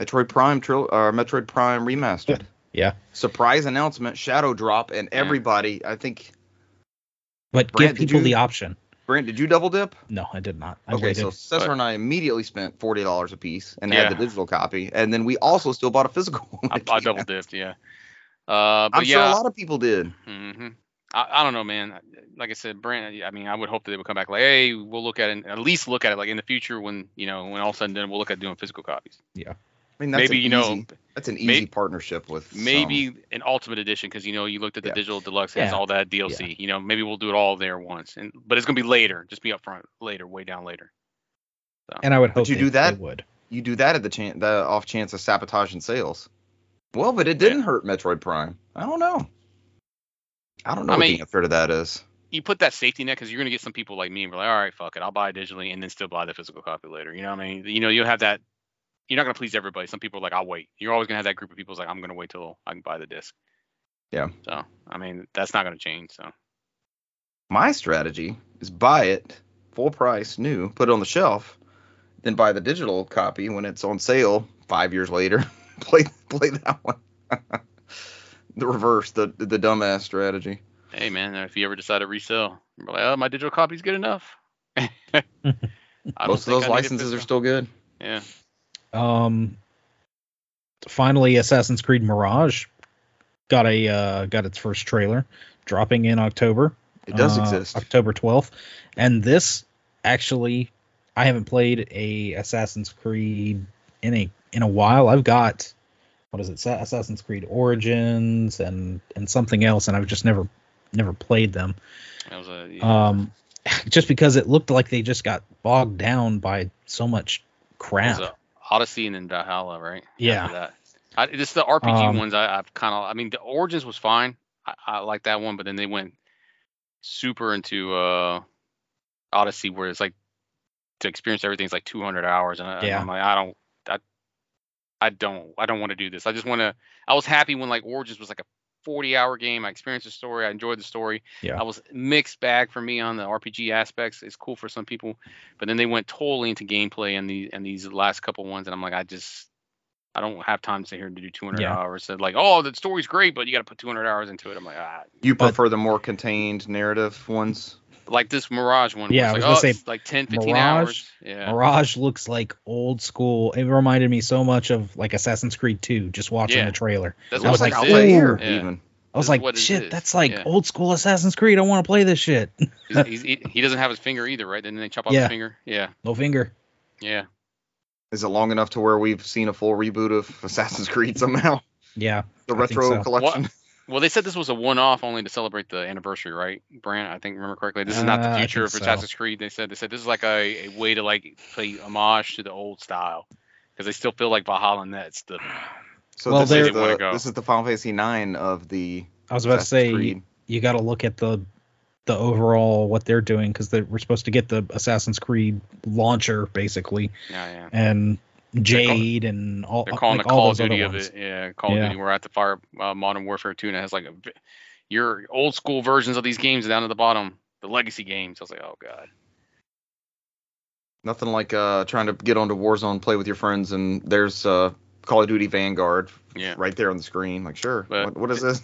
Metroid Prime tril- or Metroid Prime remastered. Yeah. Surprise announcement, Shadow Drop, and everybody. I think but Brant, give people you- the option. Brent, did you double dip? No, I did not. I okay, waited. so Cesar But- and I immediately spent forty dollars a piece and Yeah. had the digital copy, and then we also still bought a physical. when I, it I double out. dipped, yeah. Uh, but I'm yeah, sure a lot of people did. hmm I, I don't know, man. Like I said, Brent. I mean, I would hope that they would come back like, hey, we'll look at it, at least look at it like in the future when you know when all of a sudden then we'll look at doing physical copies. Yeah. I mean, that's maybe an you know, that's an easy may- partnership with maybe some. an ultimate edition because you know you looked at the Yeah. digital deluxe has Yeah. all that DLC. You know, maybe we'll do it all there once, and but it's gonna be later. Just be upfront later, way down later. and I would hope you they, do that? they would. you do that at the chance, the off chance of sabotaging sales. Well, but it didn't hurt Metroid Prime. I don't know. I don't know I what mean- the answer to that is. You put that safety net because you're gonna get some people like me and be like, all right, fuck it, I'll buy it digitally and then still buy the physical copy later. You know what I mean? You know, you'll have that. You're not gonna please everybody. Some people are like, I'll wait. You're always gonna have that group of people like, I'm gonna wait till I can buy the disc. Yeah. So I mean, that's not gonna change. So My strategy is buy it full price, new, put it on the shelf, then buy the digital copy when it's on sale five years later. play play that one. the reverse, the the dumbass strategy. hey, man, if you ever decide to resell, you're like, oh, my digital copy's good enough. Most of those I need a licenses are still good. Yeah. Um, finally, Assassin's Creed Mirage got a uh, got its first trailer, dropping in October. It does uh, exist. October twelfth, and this actually, I haven't played a Assassin's Creed in a in a while. I've got what is it, Assassin's Creed Origins and and something else, and I've just never never played them. A. Yeah. Um, just because it looked like they just got bogged down by so much crap. Odyssey and then Valhalla, right? Yeah. I, it's the RPG Um, ones I, I've kind of. I mean, the Origins was fine. I, I like that one, but then they went super into uh Odyssey, where it's like to experience everything's like 200 hours, and, I, Yeah. I'm like, I don't, I, I don't, I don't want to do this. I just want to. I was happy when like Origins was like a 40 hour game. I experienced the story. I enjoyed the story. Yeah. I was mixed bag for me on the RPG aspects. It's cool for some people, but then they went totally into gameplay and the and these last couple ones, and I'm like, I just I don't have time to sit here to do 200 Yeah. hours. So like, oh, the story's great, but you got to put 200 hours into it. I'm like, ah, You But- prefer the more contained narrative ones? Like this Mirage one. Yeah, where it's I like, was gonna oh, say, like 10, 15 Mirage- hours. Yeah. Mirage looks like old school. It reminded me so much of like Assassin's Creed 2, just watching Yeah. the trailer. That's It I was was like like, this is. Altair Yeah. even. I was This like, shit, is. that's like Yeah. old school Assassin's Creed. I want to play this shit. He's, he's, he, he doesn't have his finger either, right? Then they chop off Yeah. his finger. Yeah. no finger. Yeah. Is it long enough to where we've seen a full reboot of Assassin's Creed somehow? Yeah. The I retro so. collection. Well, they said this was a one-off only to celebrate the anniversary, right, Brant? I think remember correctly. This is not Uh, the I future of think so. Assassin's Creed. They said they said this is like a, a way to like play homage to the old style because they still feel like Valhalla and that's the So Well, this, there- is the, go. this is the Final Fantasy nine of the I was about to say Creed. you got to look at the the overall what they're doing because we're supposed to get the Assassin's Creed launcher basically yeah yeah. and Jade and all They're calling like the Call of Duty of it. Yeah, Call Yeah. of Duty. We're at the fire uh, Modern Warfare 2 and it has like a, v- your old school versions of these games down at the bottom, the legacy games. I was like, oh god. Nothing like uh, trying to get onto Warzone, play with your friends, and there's uh, Call of Duty Vanguard Yeah. right there on the screen. Like, sure. What, what is this?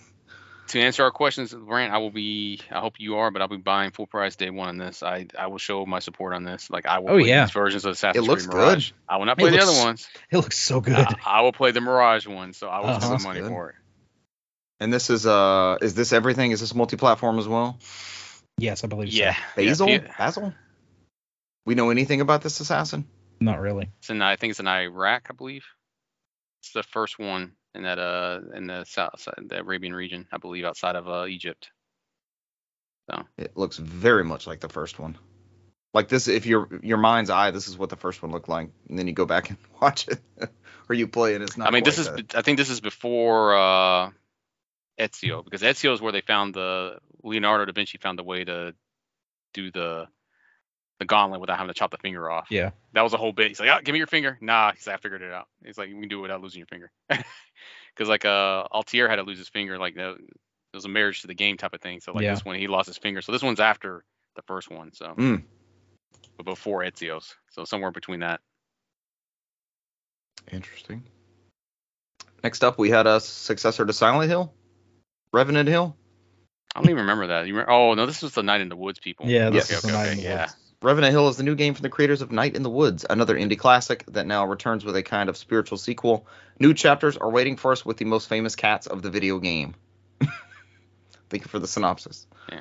To answer our questions, Brant, I will be. I hope you are, but I'll be buying full price day one on this. I I will show my support on this. Like I will. Oh, play yeah. these versions of Assassin's looks Creed Mirage. good. I will not It play the looks other ones. It looks so good. I, I will play the Mirage one, so I will Uh-huh. spend money good. for it. And this is uh, is this everything? Is this multi-platform as well? yes, I believe Yeah. so. Basil, Yeah, Basil. We know anything about this assassin? Not really. It's in. I think it's in Iraq, I believe. It's the first one in that uh in the south the Arabian region, I believe, outside of uh Egypt. So it looks very much like the first one. Like this, if your your mind's eye, this is what the first one looked like, and then you go back and watch it, or you play it. It's not. I mean, this is. that. I think this is before uh, Ezio because Ezio is where they found the Leonardo da Vinci found the way to do the the gauntlet without having to chop the finger off. Yeah. That was a whole bit. He's like, oh, give me your finger. Nah, he's like, I figured it out. He's like, we can do it without losing your finger. Because like uh, Altair had to lose his finger. Like uh, it was a marriage to the game type of thing. So like Yeah. this one, he lost his finger. So this one's after the first one. So Mm. but before Ezio's. So somewhere between that. Interesting. Next up, we had a successor to Silent Hill, Revenant Hill. I don't even remember that. You remember, oh no, this was the Night in the Woods people. Yeah, this Yes. is the Night in the yeah. Woods. Revenant Hill is the new game from the creators of Night in the Woods, another indie classic that now returns with a kind of spiritual sequel. New chapters are waiting for us with the most famous cats of the video game. Thank you for the synopsis. Yeah.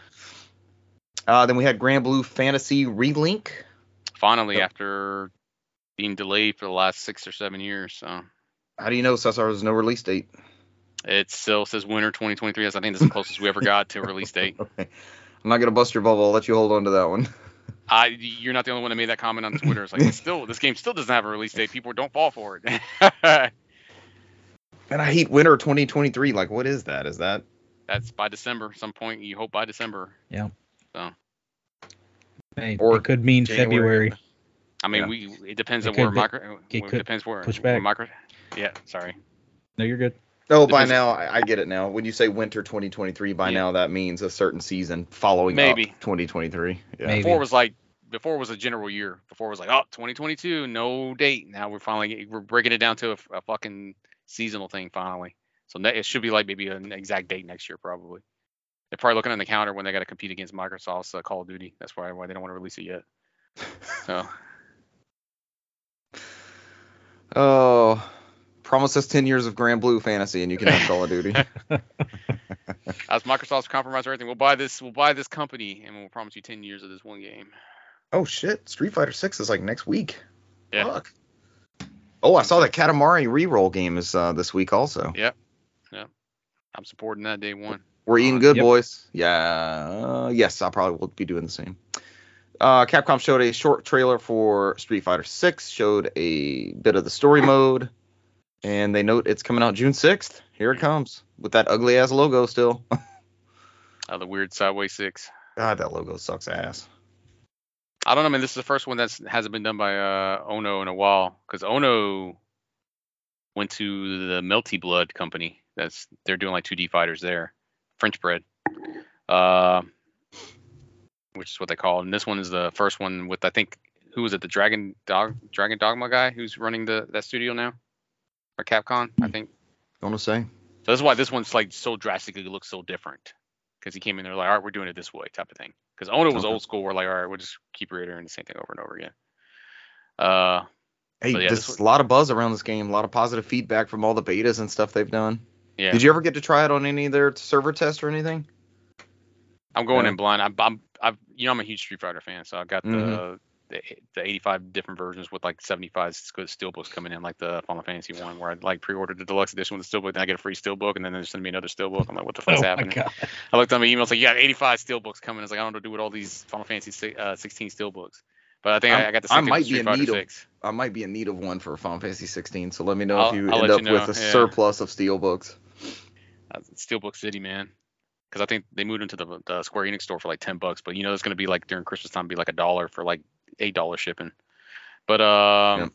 Uh, then we had Granblue Fantasy Relink. Finally, after being delayed for the last six or seven years, so How do you know Cesar there's no release date? it still says winter 2023. That's I think that's the closest we ever got to a release date. Okay. I'm not gonna bust your bubble. I'll let you hold on to that one. I, you're not the only one that made that comment on Twitter. It's like it's still this game still doesn't have a release date. People don't fall for it. And I hate winter 2023. Like, what is that? Is that That's by December. Some point you hope by December. Yeah. So. Hey, Or it could mean January. February. I mean, Yeah. we it depends It on where be- micro. it It could depends where. push where back. micro. Yeah, sorry. No, you're good. Oh, by Depends- now I, I get it now. When you say winter 2023, by Yeah. now that means a certain season following Maybe. up 2023. Yeah. Maybe. Before was like before was a general year. Before was like oh 2022 no date. Now we're finally we're breaking it down to a, a fucking seasonal thing finally. So ne- it should be like maybe an exact date next year probably. They're probably looking on the counter when they got to compete against Microsoft's uh, Call of Duty. That's why why they don't want to release it yet. So Oh, promise us 10 years of Granblue fantasy and you can have Call of Duty. as Microsoft's compromise everything, we'll buy this we'll buy this company and we'll promise you 10 years of this one game. oh shit, Street Fighter 6 is like next week. Yeah. Fuck. Oh, I saw that Katamari reroll game is uh, this week also. Yep. Yep. I'm supporting that day one. We're eating Uh, good, yep. boys. Yeah. Uh, yes, I probably will be doing the same. Uh, Capcom showed a short trailer for Street Fighter 6, showed a bit of the story mode, and they note it's coming out June 6th. Here it comes with that ugly ass logo still. Uh, the weird Sideways Six. God, that logo sucks ass. I don't know, I man. This is the first one that hasn't been done by uh, Ono in a while because Ono went to the Melty Blood company. That's they're doing like 2D fighters there, French bread, uh, which is what they call. it. And this one is the first one with I think who was it? The Dragon Dog Dragon Dogma guy who's running the that studio now, or Capcom, I think. Don't want to say. So that's why this one's like so drastically looks so different. Because he came in there like, all right, we're doing it this way, type of thing. Because Ono was Okay. old school, we're like, all right, we'll just keep reiterating the same thing over and over again. Uh, Hey, yeah, there's a lot of buzz around this game, a lot of positive feedback from all the betas and stuff they've done. yeah, Did you ever get to try it on any of their server tests or anything? I'm going yeah. in blind. I'm, I'm, I've, you know, I'm a huge Street Fighter fan, so I got the, Mhm. The the 85 different versions with like 75 steelbooks coming in, like the Final Fantasy one, where I like pre-ordered the deluxe edition with the steelbook, then I get a free steelbook, and then they send me another steelbook. I'm like, what the fuck's oh happening? god. I looked on my emails like, you got 85 steelbooks coming. It's like I don't know what to do with all these Final Fantasy si- uh, 16 steelbooks. But I think I, I'm- I got the I same thing might be in need of- I might be in need of one for Final Fantasy 16, so let me know I'll- if you I'll end up you know, with a yeah. surplus of steelbooks. Uh, Steelbook City, man. Because I think they moved into the, the Square Enix store for like 10 bucks, but you know it's gonna be like during Christmas time, be like a dollar for like eight dollars shipping. But um, Yep.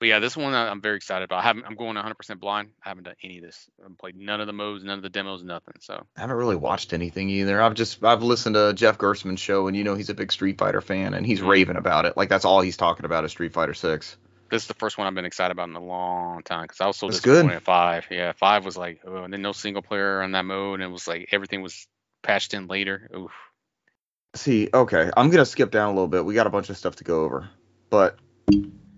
but yeah, this one I'm very excited about. I haven't, I'm going 100% blind. I haven't done any of this. I haven't played none of the modes, none of the demos, nothing. So I haven't really watched anything either. I've just I've listened to Jeff Gerstmann's show, and you know he's a big Street Fighter fan, and he's Mhm. raving about it. Like that's all he's talking about is Street Fighter 6. this is the first one I've been excited about in a long time because I was so That's good. disappointed at five. Yeah, five was like, oh, and then no single player on that mode, and it was like everything was patched in later. Oof. See, okay, I'm gonna skip down a little bit. We got a bunch of stuff to go over, but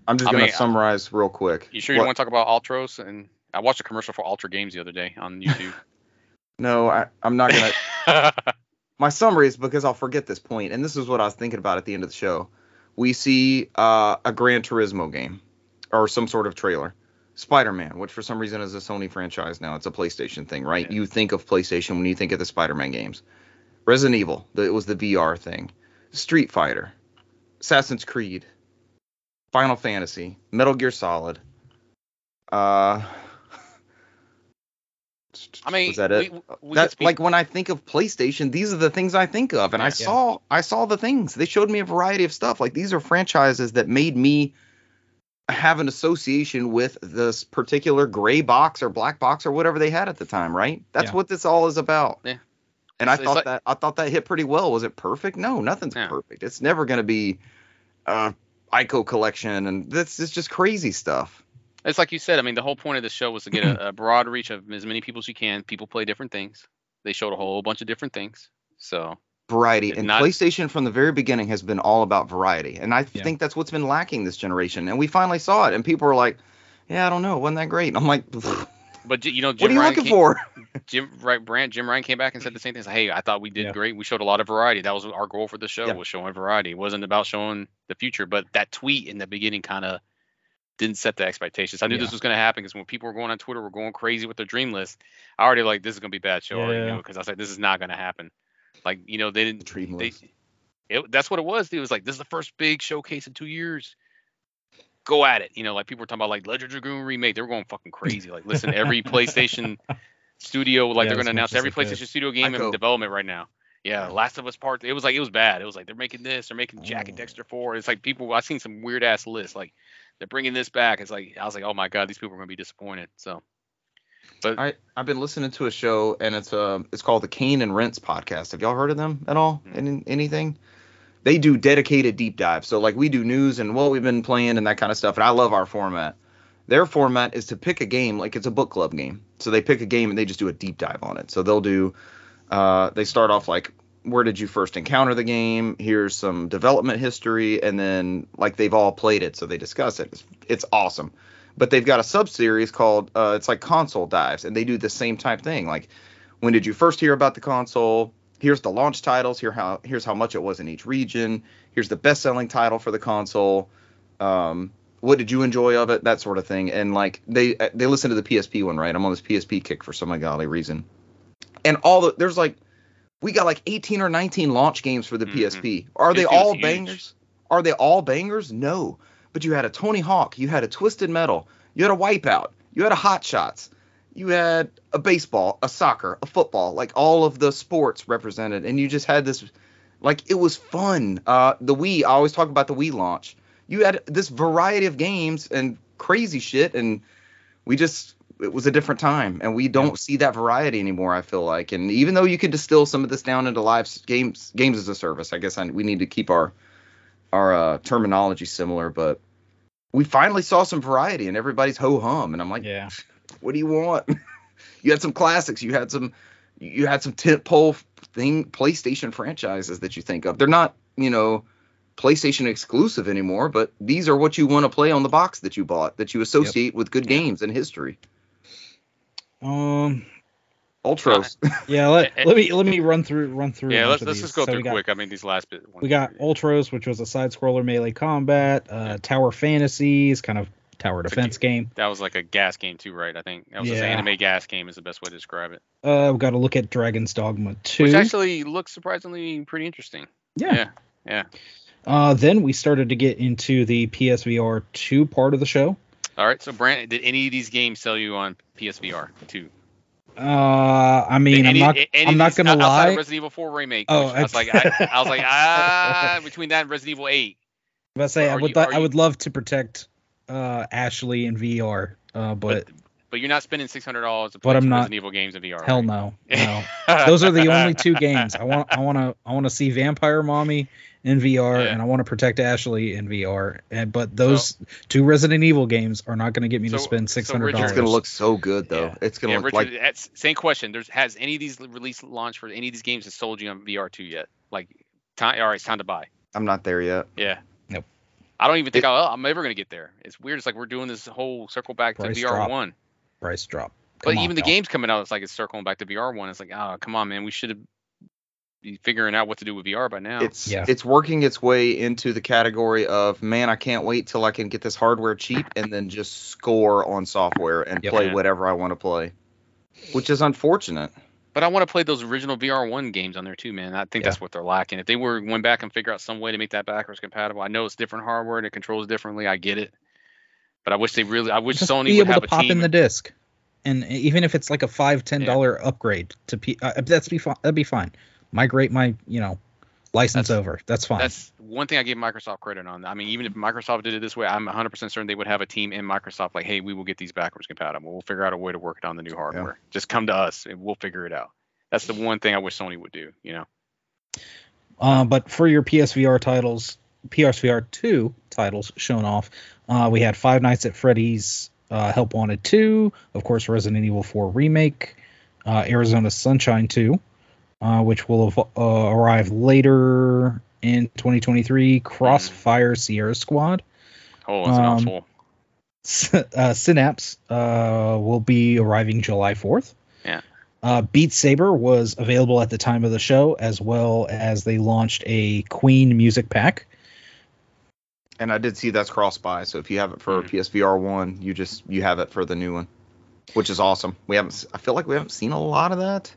I'm just I gonna mean, summarize real quick. You sure you What- want to talk about Ultros? And I watched a commercial for Ultra Games the other day on YouTube. No, I, I'm not gonna. my summary is because I'll forget this point, and this is what I was thinking about at the end of the show. We see uh, a Gran Turismo game or some sort of trailer. Spider-Man, which for some reason is a Sony franchise now. It's a PlayStation thing, right? Yeah. You think of PlayStation when you think of the Spider-Man games. Resident Evil, the, it was the VR thing. Street Fighter, Assassin's Creed, Final Fantasy, Metal Gear Solid. Uh, I mean, was that it? we, we that could speak- like when I think of PlayStation, these are the things I think of, and I Yeah. saw I saw the things. They showed me a variety of stuff. Like these are franchises that made me have an association with this particular gray box or black box or whatever they had at the time, right? That's Yeah. what this all is about. Yeah. And I It's- it's thought like- that I thought that hit pretty well. Was it perfect? No, nothing's Yeah. perfect. It's never going to be uh Ico collection and this is just crazy stuff. it's like you said. I mean, the whole point of the show was to get a, a broad reach of as many people as you can. People play different things. They showed a whole bunch of different things. So variety and not- PlayStation from the very beginning has been all about variety and I Yeah. think that's what's been lacking this generation and we finally saw it and people were like yeah I don't know wasn't that great and I'm like what but you know, what are you Ryan looking came, for Jim right Brand Jim Ryan came back and said the same thing. Like, hey, I thought we did Yeah. great. We showed a lot of variety. That was our goal for the show Yeah. was showing variety. It wasn't about showing the future. But that tweet in the beginning kind of didn't set the expectations. I knew this was going to happen because when people were going on Twitter, were going crazy with their dream list. I already like this is going to be a bad show. Yeah. because I was like, this is not going to happen. Like you know they didn't. Dream They, list. it, that's what it was. It was like this is the first big showcase in two years. Go at it. You know, like people were talking about like Legend of Dragoon remake. They were going fucking crazy. Like listen, every PlayStation studio, like Yeah, they're gonna announce every they could. PlayStation studio game Echo. in development right now. Yeah, Last of Us Part. It was like it was bad. It was like they're making this. They're making Jack and Oh. Dexter Four. It's like people. I've seen some weird ass lists. Like they're bringing this back. It's like I was like, oh my god, these people are gonna be disappointed. So, but I I've been listening to a show and it's uh it's called the Cane and Rinse podcast. Have y'all heard of them at all? Mm. Any, anything? They do dedicated deep dives. So like we do news and what we've been playing and that kind of stuff. And I love our format. Their format is to pick a game like it's a book club game. So they pick a game and they just do a deep dive on it. So they'll do uh they start off like where did you first encounter the game? Here's some development history and then like they've all played it so they discuss it. It's, it's awesome but they've got a sub series called uh, it's like console dives and they do the same type thing like when did you first hear about the console here's the launch titles here how here's how much it was in each region here's the best selling title for the console um, what did you enjoy of it? That sort of thing. And like they they listen to the psp one right? I'm on this psp kick for some ungodly reason. And all the there's like we got like 18 or 19 launch games for the Mhm. psp are they all huge. bangers? Are they all bangers? No. But you had a Tony Hawk, you had a Twisted Metal, you had a Wipeout, you had a Hot Shots, you had a baseball, a soccer, a football, like all of the sports represented, and you just had this, like it was fun. Uh, the Wii, I always talk about the Wii launch. You had this variety of games and crazy shit, and we just it was a different time, and we don't see that variety anymore. I feel like, and even though you could distill some of this down into live games, games as a service, I guess I, we need to keep our our uh, terminology similar, but we finally saw some variety and everybody's ho hum, and I'm like, Yeah. what do you want? you had some classics, you had some, you had some tentpole thing PlayStation franchises that you think of. They're not, you know, PlayStation exclusive anymore, but these are what you want to play on the box that you bought that you associate with good games and history. Um. Ultros, Yeah. Let, let me let me run through run through. yeah, let's let's just go So through got, quick. I mean, these last bit. We got Ultros, which was a side scroller melee combat. Uh, Tower Fantasies, kind of tower defense game. That was like a gas game too, right? I think that was just Yeah. an anime gas game is the best way to describe it. Uh, we got to look at Dragon's Dogma 2. Which actually looks surprisingly pretty interesting. yeah. yeah, yeah. Uh, then we started to get into the PSVR 2 part of the show. All right, so Brant, did any of these games sell you on PSVR 2? Uh, I mean, Any- I'm not. any I'm not gonna lie. Resident Evil 4 remake. Oh, I was like, I, I was like, ah, between that and Resident Evil 8. I'm say I would. you- I you- would love to protect uh, Ashley in VR, uh, but But but you're not spending six hundred dollars to But play I'm not- Resident Evil games in VR. hell right? no, no. Those are the only two games I want. I want to. I want to see Vampire Mommy in VR, Yeah. and I want to protect Ashley in VR. And but those two Resident Evil games are not going to get me to spend so six hundred Richard- it's gonna look so good though. Yeah. It's gonna Yeah, look Richard, like that's, same question. There's has any of these release launch for any of these games that sold you on VR two yet? Like, time. All right, it's time to buy. I'm not there yet. Yeah. Nope. I don't even think It- I'll, I'm ever gonna get there. It's weird. It's like we're doing this whole circle back to VR drop. one. Price drop. But Come on, even the y'all. games coming out, it's like it's circling back to VR one. It's like, oh, come on, man. We should have be figuring out what to do with VR by now. It's Yeah. it's working its way into the category of man, I can't wait till I can get this hardware cheap and then just score on software and Yep. play Yeah. whatever I want to play. Which is unfortunate. But I want to play those original VR one games on there too, man. I think Yeah. that's what they're lacking. If they were went back and figure out some way to make that backwards compatible, I know it's different hardware and it controls differently. I get it, but I wish they really, I wish Just Sony be would able have to a pop team. in the disc, and even if it's like a five ten dollar upgrade to P, uh, that's be fine. That'd be fine. Migrate my you know license That's- over. That's fine. That's one thing I give Microsoft credit on. I mean, even if Microsoft did it this way, I'm 100% certain they would have a team in Microsoft like, hey, we will get these backwards compatible. We'll figure out a way to work it on the new hardware. Just come to us and we'll figure it out. That's the one thing I wish Sony would do. You know. Uh, but for your PSVR titles, PSVR 2 titles shown off, uh, we had Five Nights at Freddy's uh, Help Wanted 2, of course, Resident Evil 4 Remake, uh, Arizona Sunshine 2, uh, which will av- uh, arrive later in 2023. Crossfire Sierra Squad. Oh, it's a Um, mouthful. S- uh, Synapse uh, will be arriving July 4th. Yeah. Uh, Beat Saber was available at the time of the show, as well as they launched a Queen music pack. And I did see that's cross buy, so if you have it for Mhm. PSVR one, you just you have it for the new one, which is awesome. We haven't. s- I feel like we haven't seen a lot of that.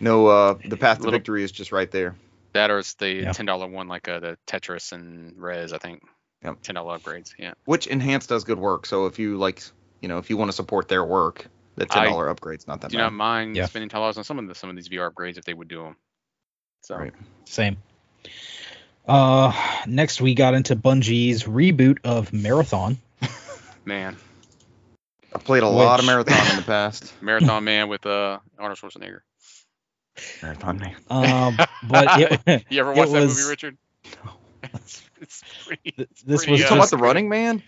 No, uh, the path to Little- victory is just right there. That or it's the Yeah. ten dollar one, like uh, the Tetris and Rez, I think. Yep. Ten dollar upgrades. Yeah. Which Enhance does good work. So if you like, you know, if you want to support their work, the ten I dollar upgrade's not that Do bad. not mind Yeah. spending ten dollars on some of the some of these VR upgrades if they would do them. So Right. Same. Uh, next we got into Bungie's reboot of Marathon. man, I played a lot of marathon in the past. Marathon Man with uh Arnold Schwarzenegger. Marathon man. Um, but it, You ever It watch that was- movie, Richard? it's, it's pretty. it's this pretty, was You uh, talking about the Running Man?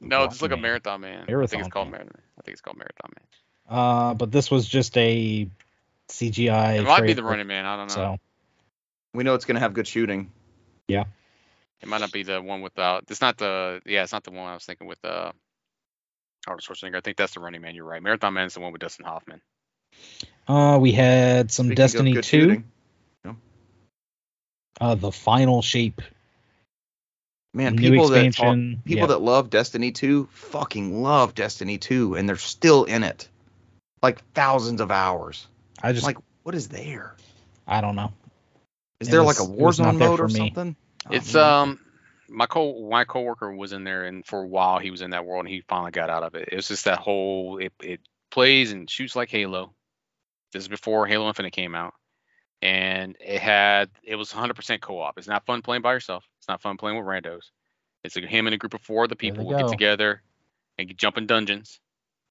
No, just look up Man. Marathon Man. I think Marathon it's called Marathon Man. Marathon. I think it's called Marathon Man. uh, but this was just a CGI. It might be the Running Man. I don't know. So We know it's gonna have good shooting. Yeah. It might not be the one without. It's not the. Yeah, it's not the one I was thinking with uh. Arnold Schwarzenegger. I think that's the Running Man. You're right. Marathon Man is the one with Dustin Hoffman. Uh, we had some Speaking Destiny 2, shooting, uh, the final shape Man, new people that talk, people yeah. that love Destiny 2 fucking love Destiny 2 and they're still in it. Like thousands of hours. I just like what is there? I don't know. Is It there was- like a it was Warzone mode or me. something? Oh, It's man. um my co my coworker was in there and for a while he was in that world and he finally got out of it. It was just that whole it, it plays and shoots like Halo. This is before Halo Infinite came out. And it had it was 100% co-op. It's not fun playing by yourself. It's not fun playing with randos. It's like him and a group of four other people will get together and jump in dungeons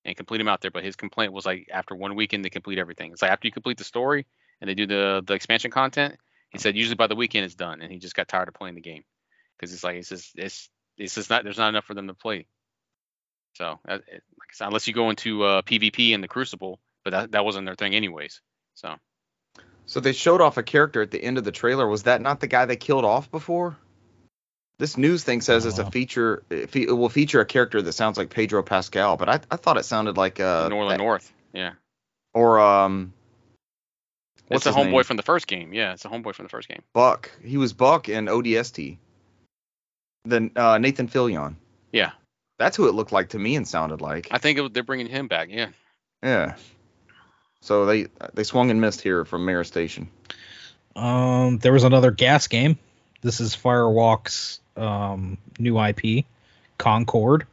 and complete them out there. But his complaint was like after one weekend they complete everything. It's like after you complete the story and they do the the expansion content, he said usually by the weekend it's done, and he just got tired of playing the game because it's like it's just it's it's just not there's not enough for them to play. So uh, it, like I said, unless you go into uh, PvP in the Crucible, but that that wasn't their thing anyways. So So they showed off a character at the end of the trailer. Was that not the guy they killed off before? This news thing says it's a feature. It, will feature a character that sounds like Pedro Pascal, but I, I thought it sounded like uh Northern that- North, yeah, or um. it's what's a his homeboy name? from the first game. Yeah, it's a homeboy from the first game. Buck. He was Buck in ODST. Then uh, Nathan Fillion. Yeah, That's who it looked like to me and sounded like. I think it, they're bringing him back. Yeah, Yeah. So they they swung and missed here from Mirror Station. Um, there was another gas game. This is Firewalk's um, new IP, Concord.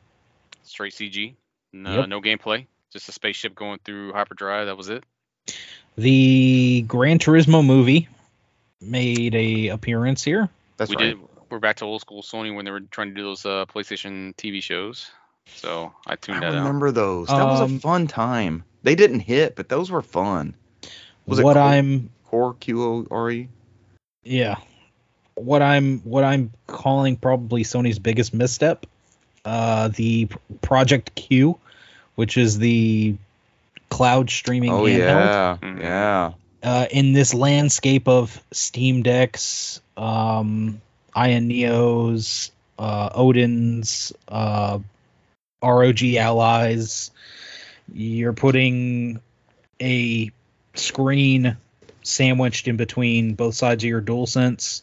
straight CG, no Yep. no gameplay, just a spaceship going through hyperdrive. That was it. The Gran Turismo movie made a appearance here. That's we right. did. We're back to old school Sony when they were trying to do those uh, PlayStation TV shows. So I tuned I that out. remember those. That was a Um, fun time. They didn't hit, but those were fun. Was it what cool? I'm Qore Q O R E. yeah, what I'm what I'm calling probably Sony's biggest misstep, uh, the Project Q, which is the cloud streaming Oh handheld. yeah, Mhm. yeah. uh, in this landscape of Steam Decks, um, Ion Neos, uh, Odin's, uh, ROG Allys, you're putting a screen sandwiched in between both sides of your DualSense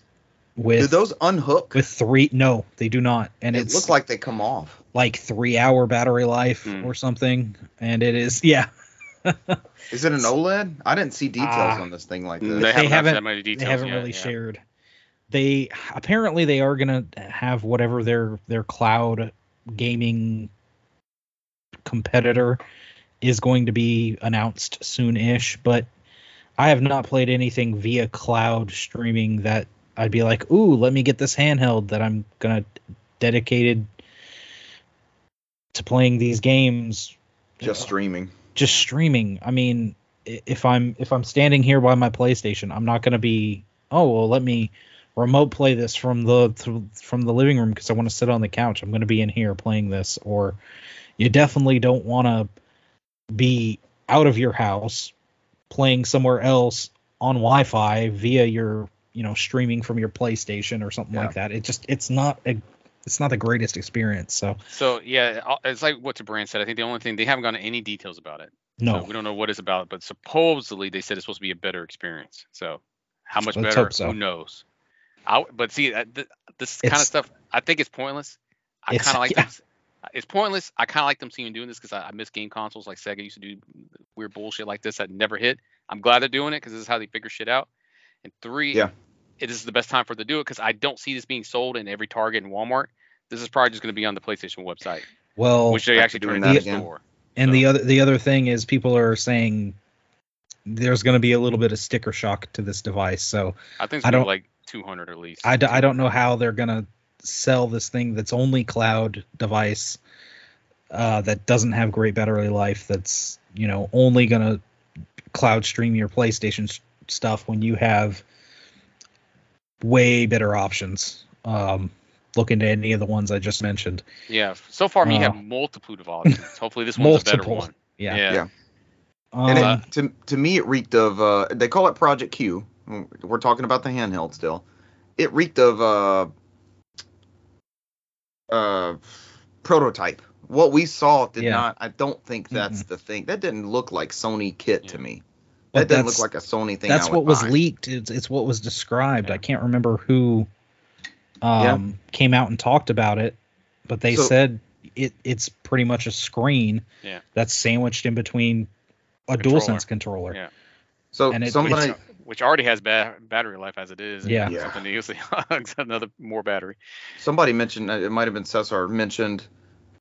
Did with those unhook? with three. No, they do not, and it looks like they come off. like three hour battery life Hmm. or something, and it is yeah. Is it an OLED? I didn't see details Ah. on this thing like this. They haven't, haven't- that many details they haven't yet, really yeah. shared. They apparently they are gonna have whatever their their cloud gaming competitor is going to be announced soon-ish, but I have not played anything via cloud streaming that I'd be like, ooh, let me get this handheld that I'm gonna dedicated to playing these games Just streaming. just streaming. I mean, if I'm if I'm standing here by my PlayStation, I'm not going to be, oh, well, let me remote play this from the th- from the living room because I want to sit on the couch. I'm going to be in here playing this or you definitely don't want to be out of your house playing somewhere else on Wi-Fi via your you know streaming from your PlayStation or something Yeah. like that. It just it's not a it's not the greatest experience. So So yeah, uh, it's like what Brant said. I think the only thing they haven't gotten any details about it. no, So we don't know what it's about, but supposedly they said it's supposed to be a better experience. So how much Let's better? so. Who knows? I, but see, uh, th- this kind of stuff, I think it's pointless. I kind of like yeah. them. It's pointless. I kind of like them seeing doing this because I, I miss game consoles like Sega used to do weird bullshit like this that never hit. I'm glad they're doing it because this is how they figure shit out. And three, Yeah. it is the best time for them to do it because I don't see this being sold in every Target and Walmart. This is probably just going to be on the PlayStation website, well, which they after actually doing turn that the again. store. and so- the other the other thing is people are saying there's going to be a little bit of sticker shock to this device. So I think it's I don't- like 200 at least. I, d- I don't know how they're going to sell this thing that's only cloud device uh, that doesn't have great battery life that's you know only going to cloud stream your PlayStation s- stuff when you have way better options. Um, look into any of the ones I just mentioned. Yeah, so far me Uh, have multitude of options. Hopefully this one's a better Multiple. one. Yeah. Yeah. Yeah. Um, And it, to to me, it reeked of. Uh, they call it Project Q. We're talking about the handheld still. It reeked of uh, uh, prototype. What we saw did Yeah. not. I don't think that's the thing. That didn't look like Sony kit to me. But That didn't look like a Sony thing. that's I what would was leaked. It's, it's what was described. Yeah. I can't remember who um, came out and talked about it, but they So- said it it's pretty much a screen Yeah. that's sandwiched in between a Controller. DualSense controller. Yeah. So and it- somebody. Which, which already has ba- battery life as it is. and Yeah. Yeah. Something new, so another more battery. somebody mentioned it might have been Cesar mentioned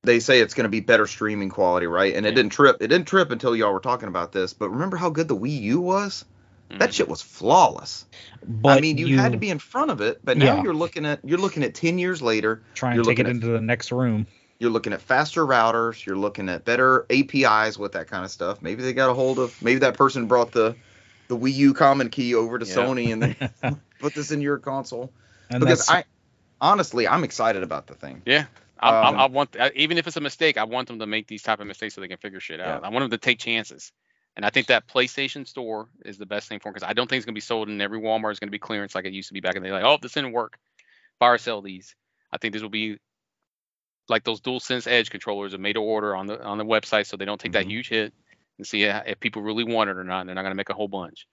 they say it's going to be better streaming quality right and it didn't trip it didn't trip until y'all were talking about this but remember how good the wii u was that Mhm. shit was flawless But i mean you, had to be in front of it but now Yeah. you're looking at you're looking at 10 years later try and you're take it at- into the next room. you're looking at faster routers you're looking at better apis with that kind of stuff maybe they got a hold of maybe that person brought the the wii u common key over to Yeah. sony and they put this in your console And because i honestly i'm excited about the thing Yeah. I, I- Um, I, want even if it's a mistake, I want them to make these type of mistakes so they can figure shit out. Yeah. I want them to take chances. And I think that PlayStation Store is the best thing for them because I don't think it's gonna be sold in every Walmart. It's gonna be clearance like it used to be back in the day. Like, oh, this didn't work. Fire sell these. I think this will be like those DualSense Edge controllers are made to order on the on the website, so they don't take that Mhm. huge hit and see if people really want it or not. And they're not gonna make a whole bunch.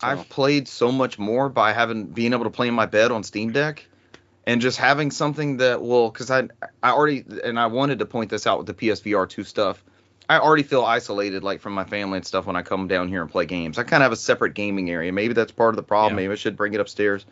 So, I've played so much more by having being able to play in my bed on Steam Deck, and just having something that will because I I already and I wanted to point this out with the PSVR two stuff. I already feel isolated like from my family and stuff when I come down here and play games. I kind of have a separate gaming area. Maybe that's part of the problem. Yeah. Maybe I should bring it upstairs.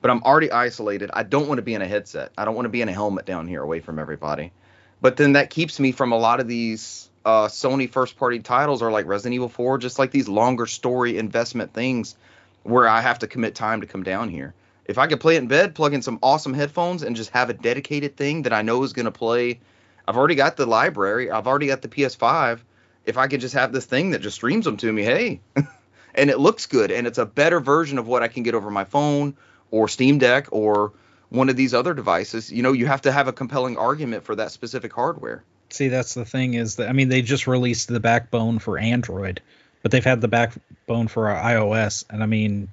But I'm already isolated. I don't want to be in a headset. I don't want to be in a helmet down here away from everybody. But then that keeps me from a lot of these uh, Sony first party titles or like Resident Evil 4, just like these longer story investment things where I have to commit time to come down here. If I could play it in bed, plug in some awesome headphones, and just have a dedicated thing that I know is going to play. I've already got the library. I've already got the PS5. If I could just have this thing that just streams them to me, hey, and it looks good, and it's a better version of what I can get over my phone or Steam Deck or one of these other devices. You know, you have to have a compelling argument for that specific hardware. see that's the thing is that I mean they just released the backbone for Android, but they've had the backbone for iOS, and I mean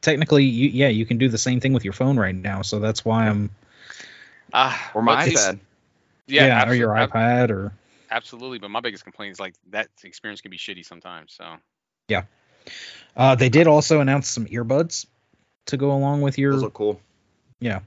technically you yeah you can do the same thing with your phone right now, so that's why I'm ah, Or my iPad. Yeah, or your iPad or Absolutely, but my biggest complaint is like that experience can be shitty sometimes. So Yeah. uh, they did also announce some earbuds to go along with your Those look cool. Yeah.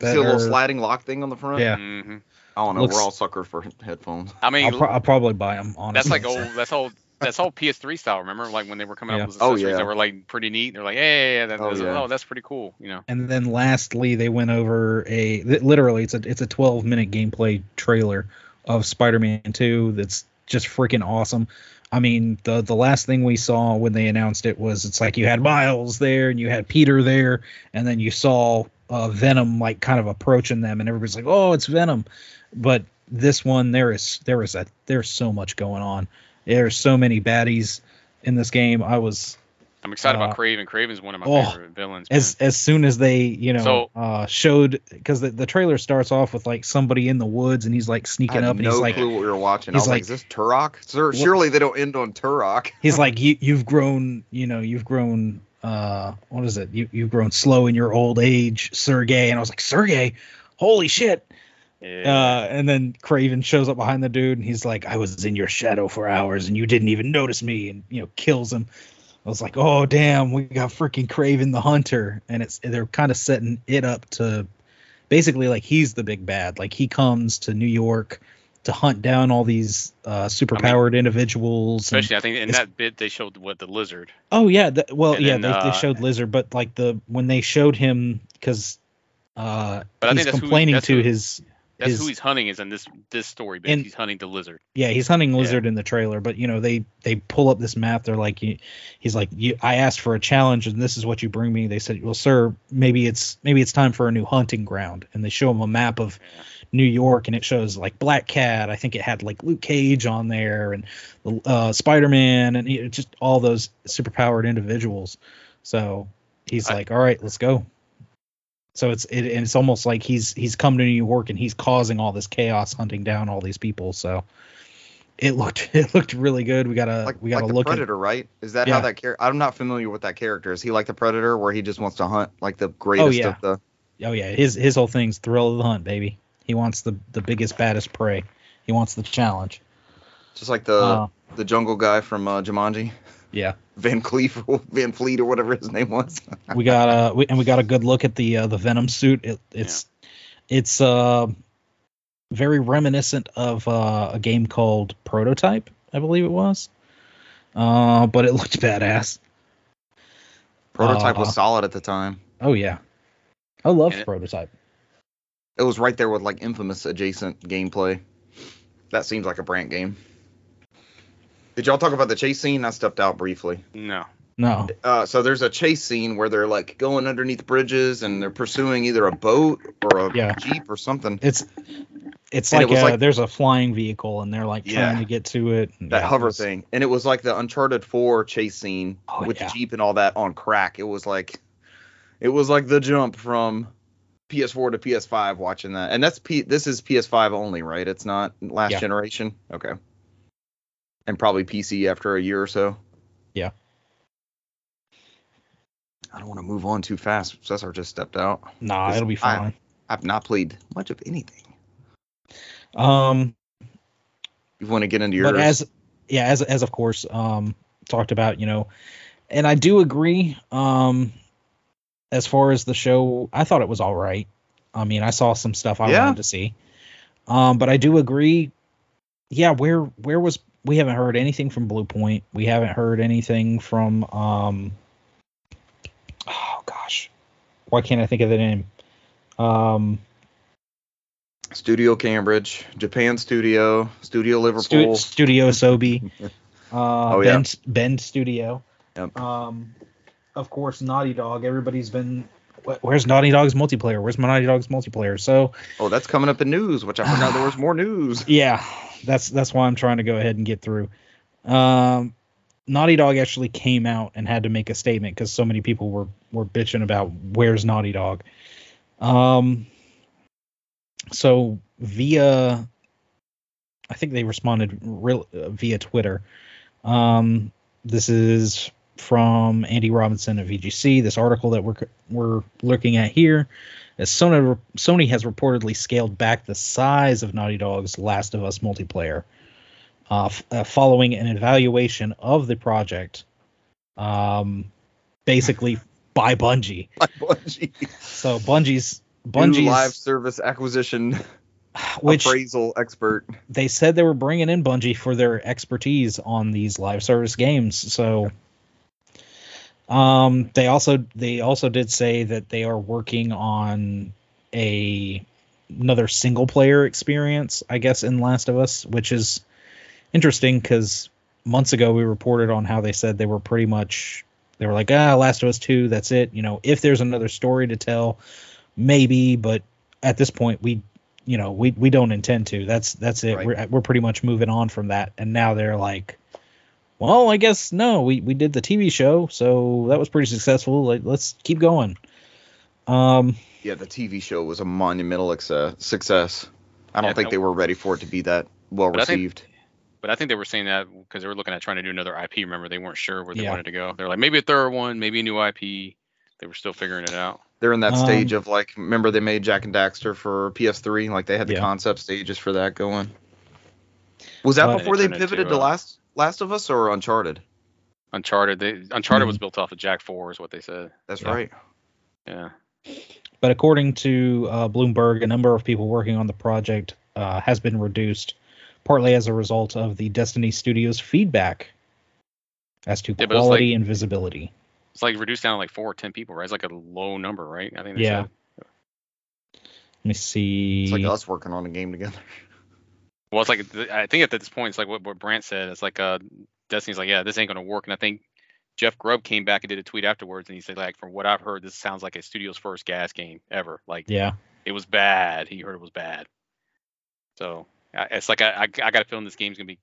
See a little sliding lock thing on the front? Yeah. mhm. I don't know. Looks- We're all suckers for headphones. I mean, I'll, pro- I'll probably buy them. Honestly, that's like old. That's old. That's old PS3 style. Remember, like when they were coming Yeah. out with Oh, accessories yeah. that were like pretty neat. They're like, hey, that, Oh, that's, yeah. oh, that's pretty cool. You know. And then lastly, they went over a literally it's a it's a 12 minute gameplay trailer of Spider-Man 2 that's just freaking awesome. I mean, the the last thing we saw when they announced it was it's like you had Miles there and you had Peter there, and then you saw uh, Venom like kind of approaching them, and everybody's like, "Oh, it's Venom." But this one, there is there is a there's so much going on. There's so many baddies in this game. I was I'm excited Uh, about Kraven. Kraven's one of my oh, favorite villains. man. as as soon as they you know So- uh showed because the, the trailer starts off with like somebody in the woods and he's like sneaking had up and no he's like clue what we were watching. I he's was like, like- "Is this Turok? Sir, surely they don't end on Turok." he's like you you've grown you know you've grown uh what is it? You you've grown slow in your old age Sergey. And I was like Sergey holy shit. Yeah. uh and then Kraven shows up behind the dude and he's like I was in your shadow for hours and you didn't even notice me and you know kills him. I was like oh damn we got freaking Kraven the hunter. And it's they're kind of setting it up to basically like he's the big bad. Like he comes to New York to hunt down all these uh superpowered individuals and- Especially, I think in that bit they showed what the lizard. Oh yeah, the, well And yeah, then, they, uh, they showed Lizard, but like the when they showed him because uh But I he's who- complaining that's to who- his That's his who he's hunting is in this this story. And- he's hunting the lizard. yeah he's hunting Yeah. Lizard in the trailer, but you know they they pull up this map. They're like you, he's like you, I asked for a challenge and this is what you bring me. They said, well sir, maybe it's maybe it's time for a new hunting ground, and they show him a map of Yeah. New York and it shows like Black Cat. I think it had like Luke Cage on there and uh, Spider Man and you know, just all those superpowered individuals. So he's I- like, all right, let's go. So it's it, and it's almost like he's he's come to New York and he's causing all this chaos, hunting down all these people. So it looked it looked really good. We gotta Like, we gotta like the look at Predator, right? Is that Yeah. how that character? I'm not familiar with that character. Is he like the Predator, where he just wants to hunt like the greatest oh, yeah. of the? oh yeah his his whole thing's thrill of the hunt, baby. He wants the the biggest baddest prey. He wants the challenge. Just like the Uh, the jungle guy from uh, Jumanji, yeah. Van Cleef, Van Fleet, or whatever his name was. we got uh we, and we got a good look at the uh, the venom suit it, it's it's uh very reminiscent of uh, a game called prototype i believe it was uh but it looked badass Prototype Uh, was solid at the time. oh yeah i love prototype It was right there with like infamous adjacent gameplay. That seems like a Brant game. Did y'all talk about the chase scene? I stepped out briefly. No. no Uh, so there's a chase scene where they're like going underneath bridges and they're pursuing either a boat or a Yeah. jeep or something. it's it's And it like, was uh like- there's a flying vehicle and they're like Yeah. trying to get to it that yeah, it hover was- thing, and it was like the Uncharted 4 chase scene Oh, with yeah. the jeep and all that on crack. It was like, it was like the jump from PS4 to PS5 watching that, and that's P. This is PS5 only, right? It's not last Yeah. generation. Okay. And probably PC after a year or so. Yeah. I don't want to move on too fast. Cesar just stepped out. nah it'll be I- fine I've not played much of anything. um You want to get into yours? but as yeah as as of course um talked about you know and i do agree um as far as the show i thought it was all right i mean i saw some stuff i Yeah. wanted to see um but i do agree yeah where where was we haven't heard anything from Bluepoint we haven't heard anything from um oh gosh why can't i think of the name um Studio Cambridge, Japan Studio, Studio Stu- Liverpool. Studio Sobi, uh, Oh, yeah. Bend, Bend Studio. Yep. Um, of course, Naughty Dog. Everybody's been. Where's Naughty Dog's multiplayer? Where's my Naughty Dog's multiplayer? So Oh, that's coming up in news, which I forgot there was more news. yeah, that's that's why I'm trying to go ahead and get through. Um, Naughty Dog actually came out and had to make a statement because so many people were were bitching about where's Naughty Dog. Um, so via, I think they responded real uh, via Twitter. Um, this is from Andy Robinson of VGC. This article that we're we're looking at here, as Sony Sony has reportedly scaled back the size of Naughty Dog's Last of Us multiplayer, uh, f- uh, following an evaluation of the project, um, basically by Bungie. By Bungie. So Bungie's New Bungie's live service acquisition which appraisal expert. they said they were bringing in Bungie for their expertise on these live service games. So um they also they also did say that they are working on a another single player experience, I guess in Last of Us, which is interesting cuz months ago we reported on how they said they were pretty much they were like, "Ah, Last of Us 2, that's it." You know, if there's another story to tell, maybe, but at this point we you know we we don't intend to that's that's it Right. we're, we're pretty much moving on from that and now they're like well, I guess no. We we did the TV show, so that was pretty successful. Like, let's keep going. Um, Yeah, the TV show was a monumental exce- success. I don't Yeah, think no- they were ready for it to be that well But I think- received. But I think they were saying that because they were looking at trying to do another IP. Remember, they weren't sure where they Yeah. wanted to go. They're like maybe a third one, maybe a new IP. They were still figuring it out. They're in that Um, stage of like, remember they made Jak and Daxter for PS3? Like they had the Yeah. concept stages for that going. Was that But- before they Turned it to, pivoted to uh, Last Last of Us or Uncharted? Uncharted, they Uncharted Mhm. was built off of Jak Four, is what they said. That's Yeah. right. Yeah. but according to uh, Bloomberg, a number of people working on the project uh, has been reduced, partly as a result of the Destiny Studios feedback as to Yeah, but it was quality and visibility. It's like reduced down to like four or ten people, right? It's like a low number, right? I think. They Yeah. Said. Let me see. It's like us working on a game together. Well, it's like I think at this point, it's like what, what Brant said. It's like uh, Destiny's like, yeah, this ain't gonna work. And I think Jeff Grubb came back and did a tweet afterwards, and he said like, from what I've heard, this sounds like a studio's first GaaS game ever. Like yeah. it was bad. He heard it was bad. So I- it's like I, I, I got a feeling this game's gonna be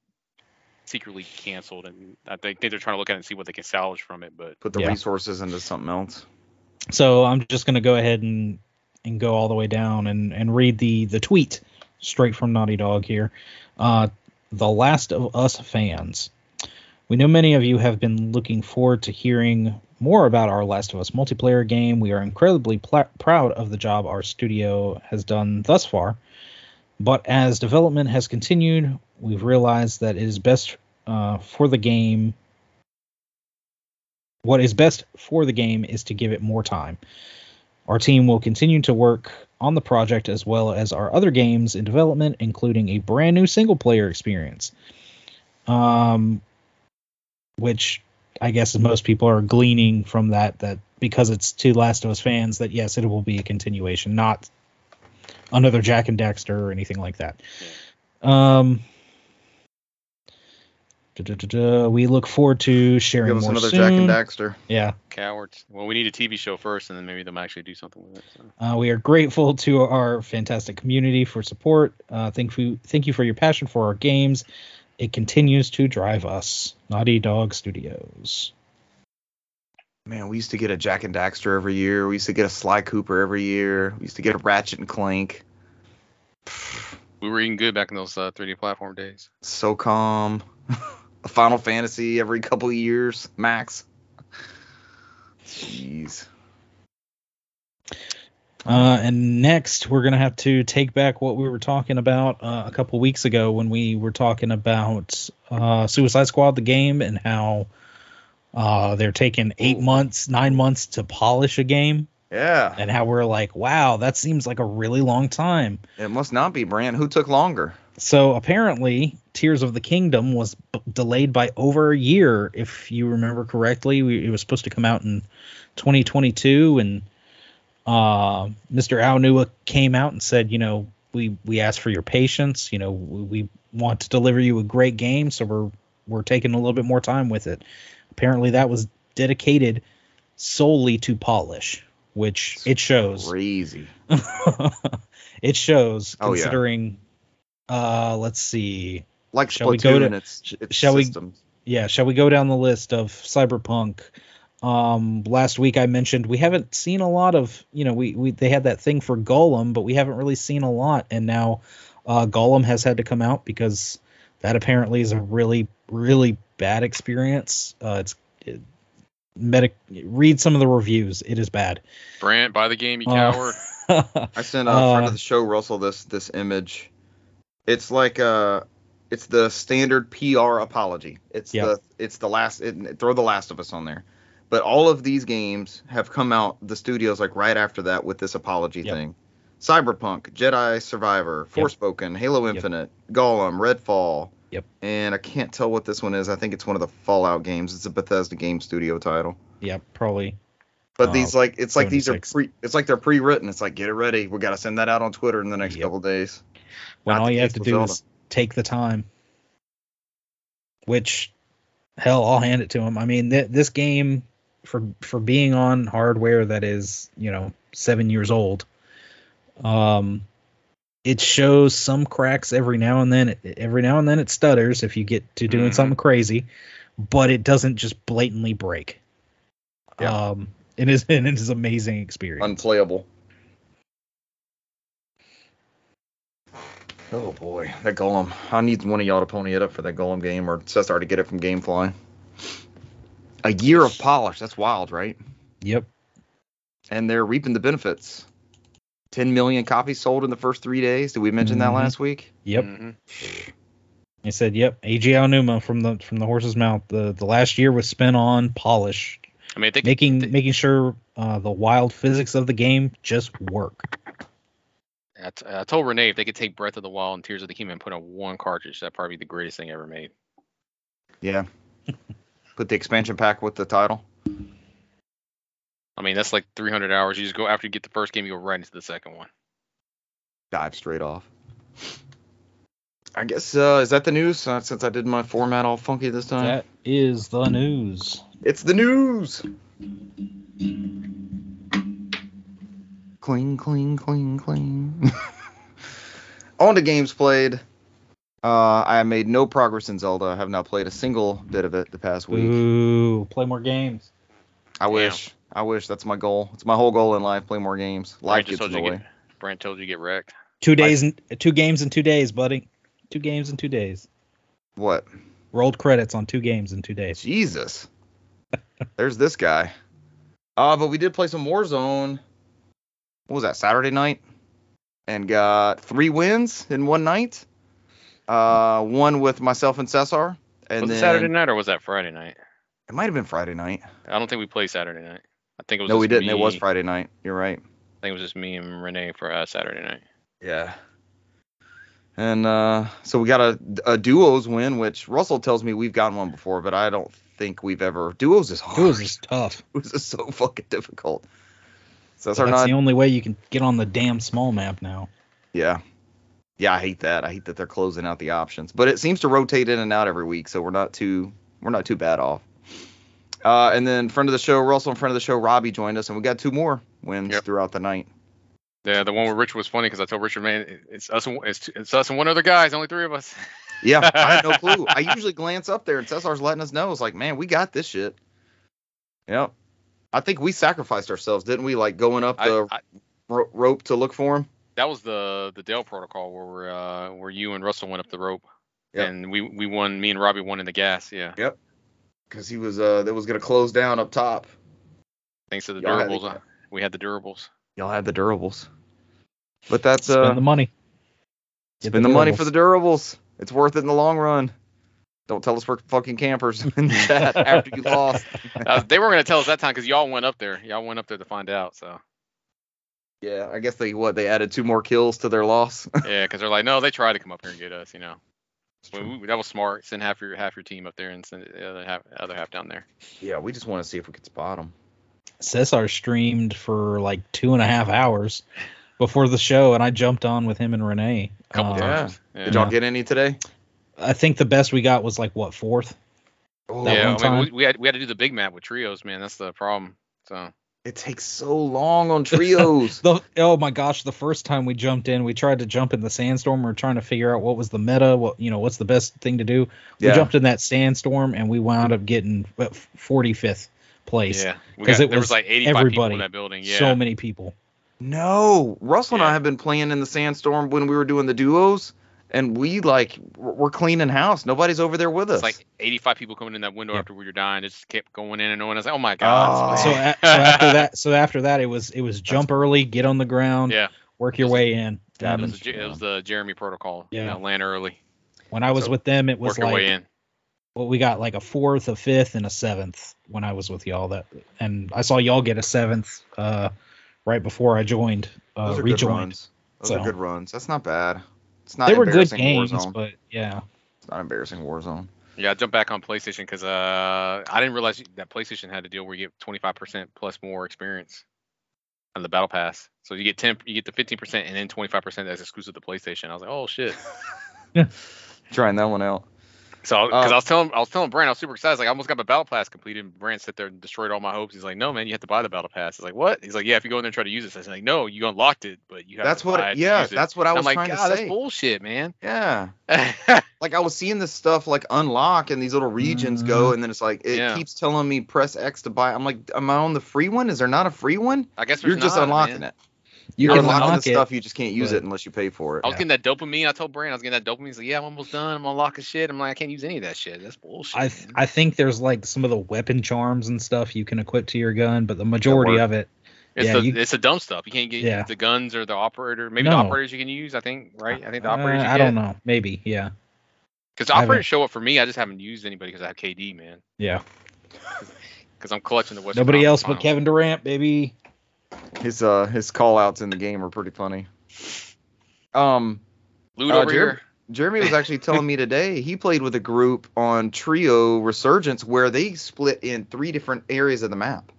secretly canceled, and I think, think they're trying to look at it and see what they can salvage from it. But Put the Yeah. resources into something else. So I'm just gonna go ahead and and go all the way down and and read the the tweet straight from Naughty Dog here. Uh, the Last of Us fans. We know many of you have been looking forward to hearing more about our Last of Us multiplayer game. We are incredibly pl- proud of the job our studio has done thus far. But as development has continued, we've realized that it is best uh, for the game. What is best for the game is to give it more time. Our team will continue to work on the project as well as our other games in development, including a brand new single player experience. Um, which I guess most people are gleaning from that that because it's two Last of Us fans that yes, it will be a continuation, not another Jak and Daxter or anything like that. Um, we look forward to sharing Give us more another soon. Jak and Daxter. Yeah, cowards. Well, we need a TV show first, and then maybe they'll actually do something with it. So. Uh, we are grateful to our fantastic community for support. Uh, thank you, thank you for your passion for our games. It continues to drive us. Naughty Dog Studios. Man, we used to get a Jak and Daxter every year. We used to get a Sly Cooper every year. We used to get a Ratchet and Clank. We were eating good back in those uh, 3D platform days. So calm. Final Fantasy every couple of years, max. Jeez. Uh, and next, we're gonna have to take back what we were talking about uh, a couple weeks ago when we were talking about uh, Suicide Squad, the game, and how uh, they're taking eight months, nine months to polish a game, Yeah. and how we're like, wow, that seems like a really long time. It must not be, Brant. Who took longer? So apparently, Tears of the Kingdom was b- delayed by over a year, if you remember correctly. We, it was supposed to come out in 2022, and uh, Mr. Aonuma came out and said, you know, we we asked for your patience. You know, we, we want to deliver you a great game, so we're we're taking a little bit more time with it. Apparently, that was dedicated solely to polish, which it shows. Crazy. it shows Oh, yeah. Considering uh let's see Like Shall we go Splatoon to- and its, its shall we- systems. yeah shall we go down the list of cyberpunk um last week i mentioned we haven't seen a lot of you know we, we they had that thing for Gollum but we haven't really seen a lot and now uh Gollum has had to come out because that apparently is a really really bad experience uh it's it, medic read some of the reviews it is bad Brant, buy the game, you Uh, coward. I sent a friend Uh, of the show, Russell, this this image. It's like uh it's the standard PR apology. It's Yep. the it's the last it, throw the Last of Us on there. But all of these games have come out the studios like right after that with this apology Yep. thing. Cyberpunk, Jedi Survivor, Forspoken, Halo Infinite, Gollum, Redfall. Yep. And I can't tell what this one is. I think it's one of the Fallout games. It's a Bethesda game studio title. yeah probably But Uh, these like it's like these are 76. pre it's like they're pre-written. It's like get it ready. We got to send that out on Twitter in the next Yep. couple days. When all you have to do Zelda. is take the time. Which, hell, I'll hand it to him. I mean, th- this game for for being on hardware that is you know seven years old, um, it shows some cracks every now and then. Every now and then it stutters if you get to doing Mhm. something crazy, but it doesn't just blatantly break. Yeah. Um, it is it is an amazing experience. Unplayable. Oh boy, that Gollum. I need one of y'all to pony it up for that Gollum game, or Cesar to get it from GameFly. A year of polish. That's wild, right? yep. And they're reaping the benefits. 10 million copies sold in the first three days. Did we mention that Mhm. last week? Yep. Mhm. He said, "Yep." Eiji Aonuma from the from the horse's mouth. The the last year was spent on polish, I mean, they making they- making sure uh, the wild physics of the game just work. I, t- I told Renee if they could take Breath of the Wild and Tears of the Kingdom and put on one cartridge, that'd probably be the greatest thing ever made. Yeah. Put the expansion pack with the title. I mean, that's like 300 hours. You just go after you get the first game, you go right into the second one. Dive straight off. I guess, uh, is that the news? Uh, since I did my format all funky this time. That is the news. It's the news. Cling, cling, cling, cling. On to games played. Uh, I made no progress in Zelda. I have not played a single bit of it the past week. Ooh, play more games. I Damn. wish. I wish that's my goal. It's my whole goal in life. Play more games. Life Brant just gets in told the you way. get, Brant told you get wrecked. Two days and two games in two days, buddy. Two games in two days. What? Rolled credits on two games in two days. Jesus. There's this guy. Uh, but we did play some Warzone. What was that? Saturday night, and got three wins in one night. Uh, one with myself and Cesar, and was then it Saturday night or was that Friday night? it might have been Friday night. I don't think we played Saturday night. I think it was. No, we didn't. It was Friday night. You're right. I think it was just me and Renee for uh, Saturday night. Yeah. And uh, so we got a, a duos win, which Russell tells me we've gotten one before, but I don't think we've ever. Duos is hard. Duos is tough. Duos is so fucking difficult. So that's That's our not. the only way you can get on the damn small map now. Yeah. Yeah, I hate that. I hate that they're closing out the options. But it seems to rotate in and out every week, so we're not too we're not too bad off. Uh, and then friend of the show, Russell in front of the show, Robbie joined us, and we got two more wins Yep. throughout the night. Yeah, the one with Rich was funny because I told Richard, man, it's us, and, it's, it's us and one other guy. It's only three of us. Yeah, I had no clue. I usually glance up there and Cesar's letting us know. It's like, man, we got this shit. Yep. I think we sacrificed ourselves, didn't we? Like going up the I, ro- rope to look for him. that was the the Dell protocol where we're, uh, where you and Russell went up the rope, Yep. and we we won. Me and Robbie won in the gas. Yeah, Yep. Because he was uh that was gonna close down up top. thanks to the Y'all had the- durables. uh, we had the durables. Y'all had the durables. But that's Spend uh the money. Spend the, money for the durables. It's worth it in the long run. Don't tell us we're fucking campers in the chat after you lost. Uh, they weren't gonna tell us that time because y'all went up there. Y'all went up there to find out. So Yeah, I guess they what they added two more kills to their loss. yeah, because they're like, no, they tried to come up here and get us. You know, we, we, that was smart. Send half your half your team up there and send the other half other half down there. yeah, we just want to see if we could spot them. Cesar streamed for like two and a half hours before the show, and I jumped on with him and Renee. A couple Uh, yeah. times. Yeah. Did y'all get any today? I think the best we got was like what fourth. Oh, yeah, I mean, we, we had we had to do the big map with trios, man. That's the problem. So it takes so long on trios. The oh my gosh, the first time we jumped in, we tried to jump in the sandstorm. We were trying to figure out what was the meta, what you know, what's the best thing to do. We Yeah. jumped in that sandstorm and we wound up getting forty fifth place. yeah, we 'Cause got, it there was was like 85 people everybody. in that building. Yeah, So many people. no, Russell and I have been playing in the sandstorm when we were doing the duos, and we like we're we're cleaning house. Nobody's over there with us. it's like 85 people coming in that window Yeah. after we were dying. It just kept going in and on. I was like, oh my god. Oh. So, a, so after that, so after that, it was it was jump early, get on the ground, yeah, work your was- way in. it was, And the, it was the Jeremy protocol. Yeah. you know, land early, when I was So, with them, it was work your way like in. well, we got like a fourth, a fifth, and a seventh when I was with y'all. That and I saw y'all get a seventh uh, right before I joined, uh, Those are good rejoined. runs. Those So- are good runs. That's not bad. It's not They were good games, Warzone. but yeah, It's not embarrassing Warzone. Yeah, I jumped back on PlayStation because uh, I didn't realize that PlayStation had a deal where you get 25% plus more experience on the Battle Pass. So you get 10, you get the 15% and then 25% that's exclusive to PlayStation. I was like, oh shit. yeah. Trying that one out. So, because Uh, I was telling, I was telling Brant, I was super excited. I was like, I almost got my battle pass completed. And Brant sat there and destroyed all my hopes. He's like, No, man, you have to buy the battle pass. He's like, What? He's like, Yeah, if you go in there and try to use it. So I was like, No, you unlocked it, but you have That's to buy what. Yeah, use it." that's what I was I'm like, trying God, to say. that's bullshit, man. Yeah. Like I was seeing this stuff like unlock and these little regions go, and then it's like it Yeah. keeps telling me press X to buy. I'm like, am I on the free one? Is there not a free one? I guess You're there's just unlocking man. it. You You're can unlocking unlock the it. stuff. You just can't use but- it unless you pay for it. I was Yeah. getting that dopamine. I told Brant I was getting that dopamine. He's like, Yeah, I'm almost done. I'm unlocking shit. I'm like, I can't use any of that shit. That's bullshit. I th- I think there's like some of the weapon charms and stuff you can equip to your gun, but the majority of it, It's yeah, the you- it's the dumb stuff. You can't get Yeah. the guns or the operator. Maybe the operators you can use. I think right. I think the uh, operators. You I don't know, maybe, yeah, Because the operators show up for me. I just haven't used anybody because I have KD, man. yeah. Because I'm collecting the Western Nobody Conference else but Kevin Durant, baby. His uh his call outs in the game are pretty funny. Um, Loot Uh, over Jer- here. Jeremy was actually telling me today he played with a group on Trio Resurgence where they split in three different areas of the map.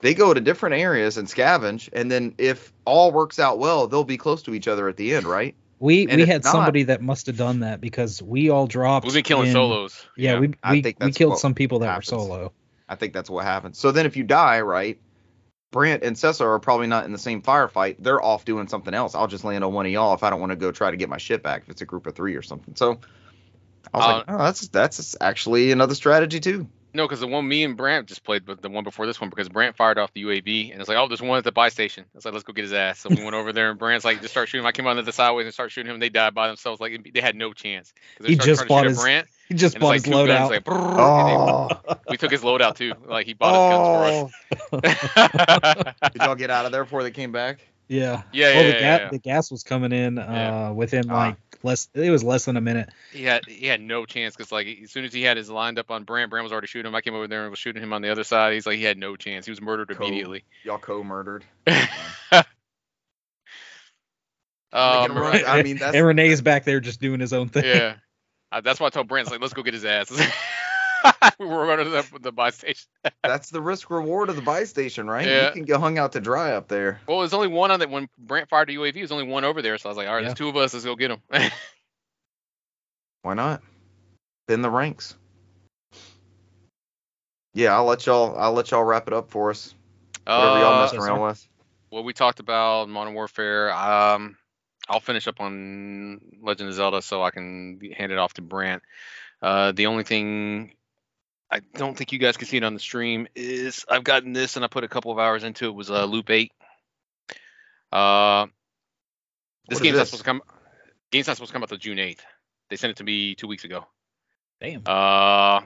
They go to different areas and scavenge, and then if all works out well, they'll be close to each other at the end, right? We And we had not- somebody that must have done that because we all dropped. We've been killing in- solos. Yeah, we I we, think we killed some people that happens. were solo. I think that's what happens. So then if you die, right, Brant and Cesar are probably not in the same firefight. They're off doing something else. I'll just land on one of y'all if I don't want to go try to get my shit back if it's a group of three or something. So I was Uh, like, oh, that's that's actually another strategy too. No, because the one me and Brant just played, but the one before this one, because Brant fired off the UAV, and it's like, oh, there's one at the buy station. I was like, let's go get his ass. So we went over there, and Brant's like, just start shooting him. I came on the sideways and start shooting him. and They died by themselves. Like they had no chance. He just trying bought shoot his Brant, He just and bought like his two loadout. guns, like, they- we took his loadout too. Like he bought his guns for us. Did y'all get out of there before they came back? Yeah. Yeah, Well, yeah, the, yeah, gas, yeah. the gas was coming in uh, Yeah. within Ah. like less. It was less than a minute. he had he had no chance because like as soon as he had his lined up on Brant, Brant was already shooting him. I came over there and was shooting him on the other side. He's like he had no chance. He was murdered Cool. immediately. Y'all co-murdered. Um, Making. I mean, that's and Renee's back there just doing his own thing. yeah, uh, that's why I told Brant, like, let's go get his ass. we were running to the, the buy station. that's the risk reward of the buy station, right? Yeah. You can get hung out to dry up there. Well, there's only one on that. When Brant fired the UAV, there's only one over there. So I was like, all right, Yeah. there's two of us. Let's go get him. Why not? Thin the ranks. Yeah, I'll let y'all. I'll let y'all wrap it up for us. Whatever y'all Uh, messing around with. what we talked about Modern Warfare. Um, I'll finish up on Legend of Zelda so I can hand it off to Brant. Uh, the only thing I don't think you guys can see it on the stream is I've gotten this and I put a couple of hours into it. Was uh, Loop Eight. Uh, this What game's not supposed to come. Game's not supposed to come out till June eighth. They sent it to me two weeks ago. Damn. Uh,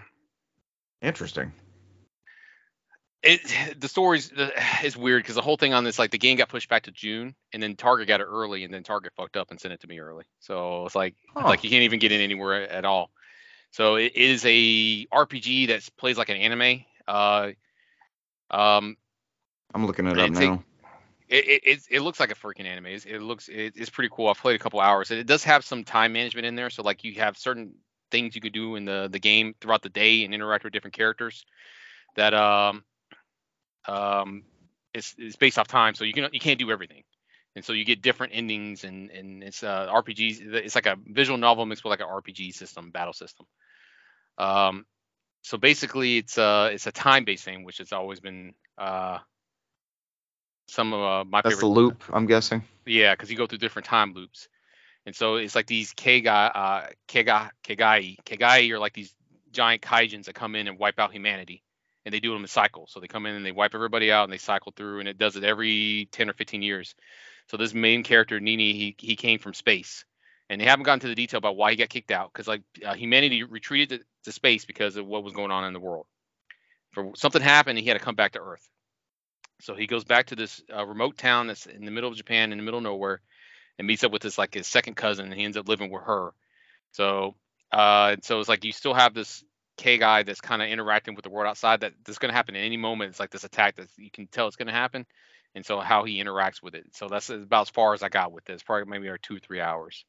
Interesting. It the story's is weird because the whole thing on this like the game got pushed back to June and then Target got it early and then Target fucked up and sent it to me early. So it's like Huh. it's like you can't even get in anywhere at all. So it is a RPG that plays like an anime. Uh, um, I'm looking it up It's a- now. it, it, it, it looks like a freaking anime. It's, it looks it, it's pretty cool. I've played a couple hours. It does have some time management in there, so like you have certain things you could do in the the game throughout the day and interact with different characters. That um um it's it's based off time, so you can you can't do everything, and so you get different endings and and it's uh RPGs. It's like a visual novel mixed with like an RPG system, battle system. Um, so basically it's uh it's a time based thing, which has always been uh some of uh, my That's favorite the loop. I'm guessing. yeah, because you go through different time loops, and so it's like these Kegai, uh, Kegai, Kegai, Kegai are like these giant kaijins that come in and wipe out humanity, and they do them in cycles. So they come in and they wipe everybody out, and they cycle through, and it does it every ten or fifteen years. So this main character Nini, he he came from space, and they haven't gotten to the detail about why he got kicked out, because like uh, humanity retreated to, to space because of what was going on in the world. For something happened, and he had to come back to Earth. So he goes back to this uh, remote town that's in the middle of Japan, in the middle of nowhere, and meets up with this like his second cousin, and he ends up living with her. So, uh, and so it's like you still have this Kegai that's kind of interacting with the world outside. That that's going to happen at any moment. It's like this attack that you can tell it's going to happen, and so how he interacts with it. So that's about as far as I got with this. Probably maybe our two three hours.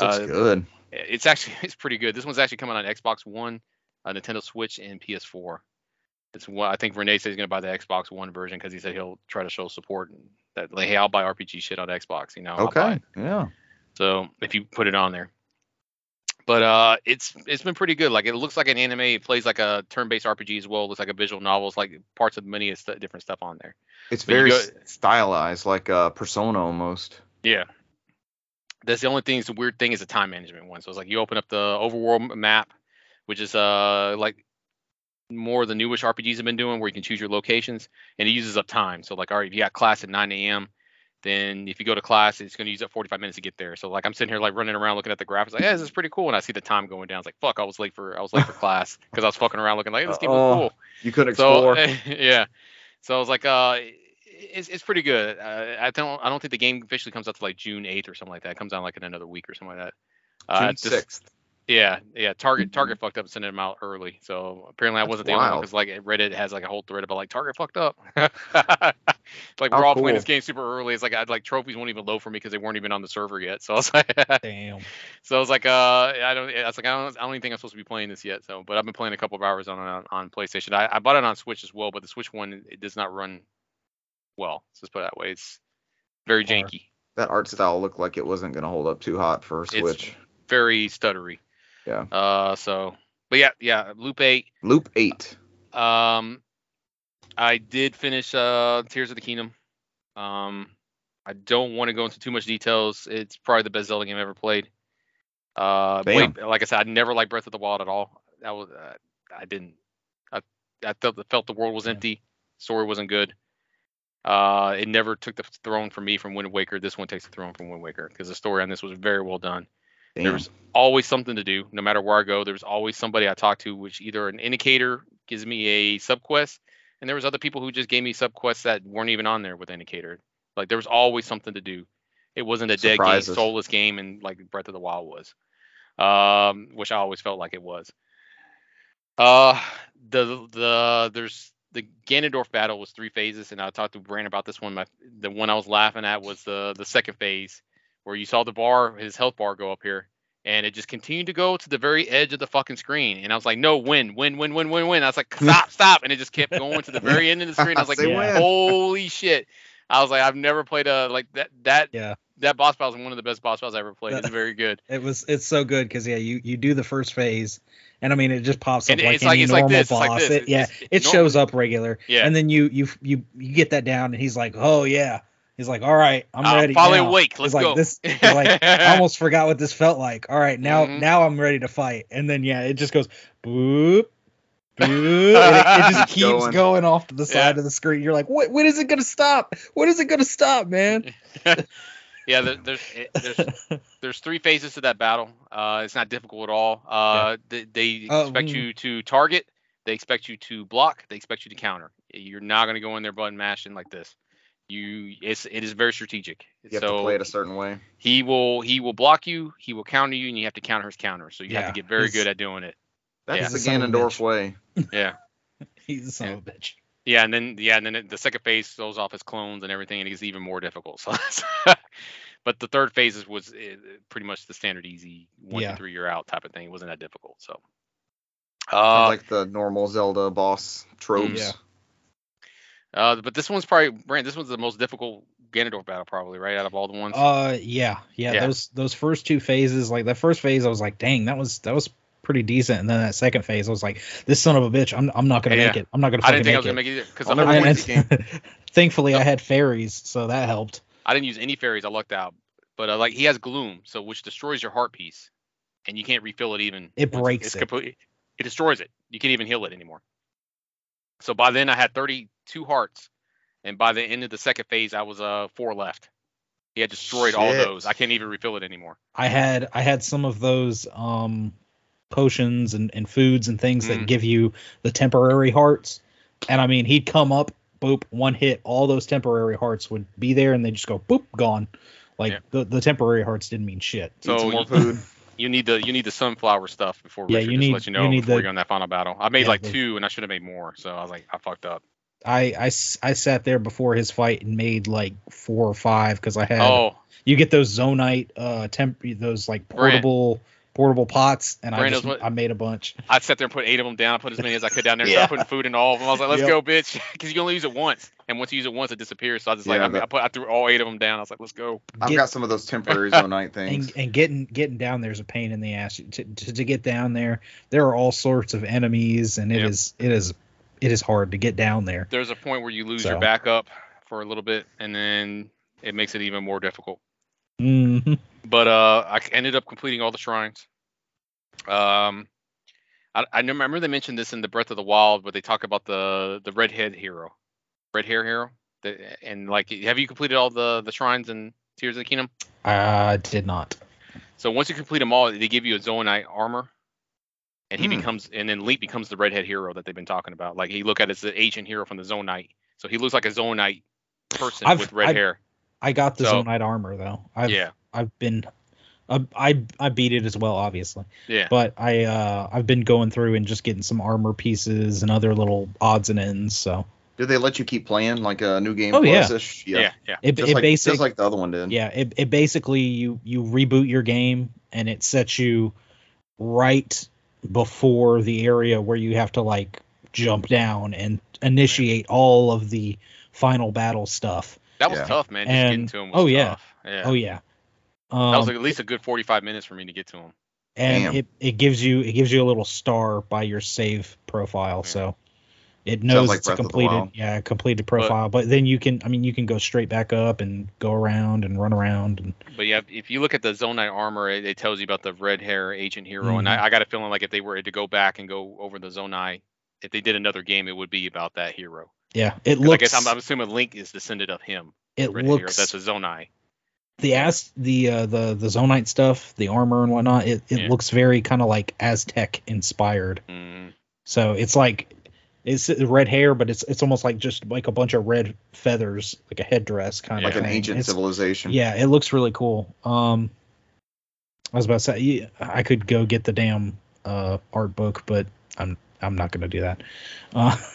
Looks Uh, good. It's actually it's pretty good. This one's actually coming on Xbox One, uh, Nintendo Switch, and PS4. It's one. I think Renee said he's gonna buy the Xbox One version because he said he'll try to show support. And that like, hey, I'll buy RPG shit on Xbox. You know. Okay. Yeah. So if you put it on there. But uh, it's it's been pretty good. Like it looks like an anime. It plays like a turn-based RPG as well. It looks like a visual novel. It's like parts of many st- different stuff on there. It's But very go- stylized, like uh, Persona almost. Yeah. That's the only thing. The weird thing is the time management one. So it's like you open up the overworld map, which is uh like more of the newish RPGs have been doing, where you can choose your locations, and it uses up time. So like, all right, if you got class at 9 a.m., then if you go to class, it's going to use up 45 minutes to get there. So like, I'm sitting here like running around looking at the graphics, like, yeah, this is pretty cool, and I see the time going down. It's like, fuck, I was late for I was late for class because I was fucking around looking like "Hey, this game was cool. You couldn't So explore. yeah, so I was like, uh, it's, it's pretty good. Uh, I don't I don't think the game officially comes out to like June 8th or something like that. It comes out like in another week or something like that. Uh, June this- sixth. Yeah, yeah. Target Target fucked up and sent them out early. So apparently I wasn't the only one because like Reddit has like a whole thread about like Target fucked up. like we're How all playing this game super early. It's like I'd like trophies won't even load for me because they weren't even on the server yet. So I was like, Damn. so I was like, uh, I don't. I was like, I don't, I don't even think I'm supposed to be playing this yet. So, but I've been playing a couple of hours on on, on PlayStation. I, I bought it on Switch as well, but the Switch one it does not run well. Let's just put it that way. It's very janky, That art style looked like it wasn't gonna hold up too hot for a Switch. very stuttery. Yeah. Uh, so, but yeah, yeah. Loop eight. Loop eight. Um, I did finish uh Tears of the Kingdom. Um, I don't want to go into too much details. It's probably the best Zelda game I ever played. Uh, wait, like I said, I never liked Breath of the Wild at all. That was uh, I didn't. I I felt felt the world was empty. Story wasn't good. Uh, it never took the throne from me from Wind Waker. This one takes the throne from Wind Waker because the story on this was very well done Damn. there's always something to do no matter where i go. There's always somebody i talk to which either an indicator gives me a subquest and there was other people who just gave me subquests that weren't even on there with indicator. Like there was always something to do. It wasn't a dead game soulless game and like breath of the wild was um which i always felt like it was. Uh the the there's the Ganondorf battle was three phases, and I talked to Brandon about this one. My the one I was laughing at was the the second phase, where you saw the bar, his health bar go up here, and it just continued to go to the very edge of the fucking screen. And I was like, no, win, win, win, win, win, win. I was like, stop, stop, and it just kept going to the very end of the screen. I was like, win. holy shit. I was like, I've never played a like that that Yeah. that boss battle is one of the best boss battles I ever played. It's very good. It was it's so good because yeah, you you do the first phase, and I mean it just pops up And like it's like- any it's like normal this, it's like boss. this. It, yeah, it's- it normal- shows up regular, Yeah. and then you you you you get that down, and he's like, oh yeah, he's like, all right, I'm Uh, ready. finally now. awake. He's Let's like, go. This like I almost forgot what this felt like. All right, now Mhm. now I'm ready to fight, and then yeah, it just goes boop. boop, it, it just keeps Going. going. off to the side Yeah. of the screen. You're like, what? When is it gonna stop? When is it gonna stop, man? yeah, there, there's it, there's there's three phases to that battle. Uh, it's not difficult at all. Uh, they, they Uh, expect mm. you to target. They expect you to block. They expect you to counter. You're not going to go in there button mashing like this. You, it's it is very strategic. You have so to play it a certain way. he will he will block you. He will counter you, and you have to counter his counter. So you have to get very he's- good at doing it. That's Yeah. the Son of a Ganondorf way. Yeah, He's a son of a bitch. yeah, and then yeah, and then it- the second phase throws off his clones and everything, and it gets even more difficult. So, but the third phase was uh, pretty much the standard easy one Yeah. to three you're out type of thing. It wasn't that difficult. So, uh, like the normal Zelda boss tropes. Yeah. Uh, but this one's probably Brant. This one's the most difficult Ganondorf battle, probably right out of all the ones. Uh, yeah, yeah, Yeah. Those those first two phases, like that first phase, I was like, dang, that was that was pretty decent. And then that second phase, I was like, this son of a bitch, I'm I'm not gonna Yeah. make it. I'm not gonna it. I didn't think I was make gonna make it because I'll the whole never point- win. And- thankfully, I had fairies, so that helped. I didn't use any fairies. I lucked out. But uh, like he has gloom, so which destroys your heart piece, and you can't refill it even. It breaks it's it. Complete, it destroys it. You can't even heal it anymore. So by then I had 32 hearts, and by the end of the second phase I was uh four left. He had destroyed all those. I can't even refill it anymore. I had I had some of those um potions and, and foods and things that Mhm. give you the temporary hearts. And I mean, he'd come up, boop, one hit, all those temporary hearts would be there, and they just go boop, gone. Like Yeah. the, the temporary hearts didn't mean shit. Eat some So more food. You need the you need the sunflower stuff before Yeah, Richard you just need- let you you know need before the- you're on that final battle. I made Yeah, like the- two, and I should have made more. So I was like, I fucked up. I, I, s- I sat there before his fight and made like four or five because I had Oh, you get those zonite uh temp those like Brant. portable portable pots, and I just what- I made a bunch. I sat there and put eight of them down. I put as many as I could down there. Yeah. Started putting food in all of them. I was like, let's Yep. go, bitch, because you can only use it once, and once you use it once, it disappears. So I just like Yeah, I, but- I put I threw all eight of them down. I was like, let's go. I've Get- got some of those temporary zonite things. and, and getting getting down there's a pain in the ass to, to, to get down there there are all sorts of enemies and it is Yep. it is it is hard to get down there There's a point where you lose So. your backup for a little bit, and then it makes it even more difficult. hmm But uh, I ended up completing all the shrines. Um, I, I remember they mentioned this in the Breath of the Wild, but they talk about the the redhead hero, red hair hero. The, and like, have you completed all the the shrines in Tears of the Kingdom? i did not So once you complete them all, they give you a Zoanite armor, and he Hmm. becomes, and then Link becomes the redhead hero that they've been talking about. Like he look at it as the ancient hero from the Zone Knight, so he looks like a Zone Knight person I've- with red I've- hair. i got the So- Knight armor though i've yeah, i've been I, I I beat it as well, obviously, yeah. but I uh I've been going through and just getting some armor pieces and other little odds and ends. So Did they let you keep playing like a new game Oh, yeah. plus-ish? yeah, yeah, it Just it like, basically just like the other one did. Yeah, it, it basically you you reboot your game and it sets you right before the area where you have to like jump down and initiate all of the final battle stuff. That was Yeah. tough, man. Just getting to him was oh, yeah. tough. Yeah. Oh yeah. that was Um, at least a good 45 minutes for me to get to him. and Damn. it, it gives you it gives you a little star by your save profile, Yeah. so it knows like it's a Breath of the completed Wild. yeah completed profile. But, then you can I mean you can go straight back up and go around and run around and But yeah, if you look at the Zonite armor, it, it tells you about the red hair agent hero, and Mhm. I, I got a feeling like if they were to go back and go over the Zonite, if they did another game, it would be about that hero. yeah it 'Cause I looks guess I'm, I'm assuming Link is descended of him. it Red hero. looks That's a Zonite. the as the uh, the the zonite stuff, the armor and whatnot, it, it Yeah. looks very kind of like Aztec inspired. Mm, So it's like it's red hair, but it's it's almost like just like a bunch of red feathers, like a headdress kind like of like an ancient It's- civilization. Yeah, it looks really cool. Um, I was about to say I could go get the damn uh, art book, but I'm I'm not gonna do that. Uh,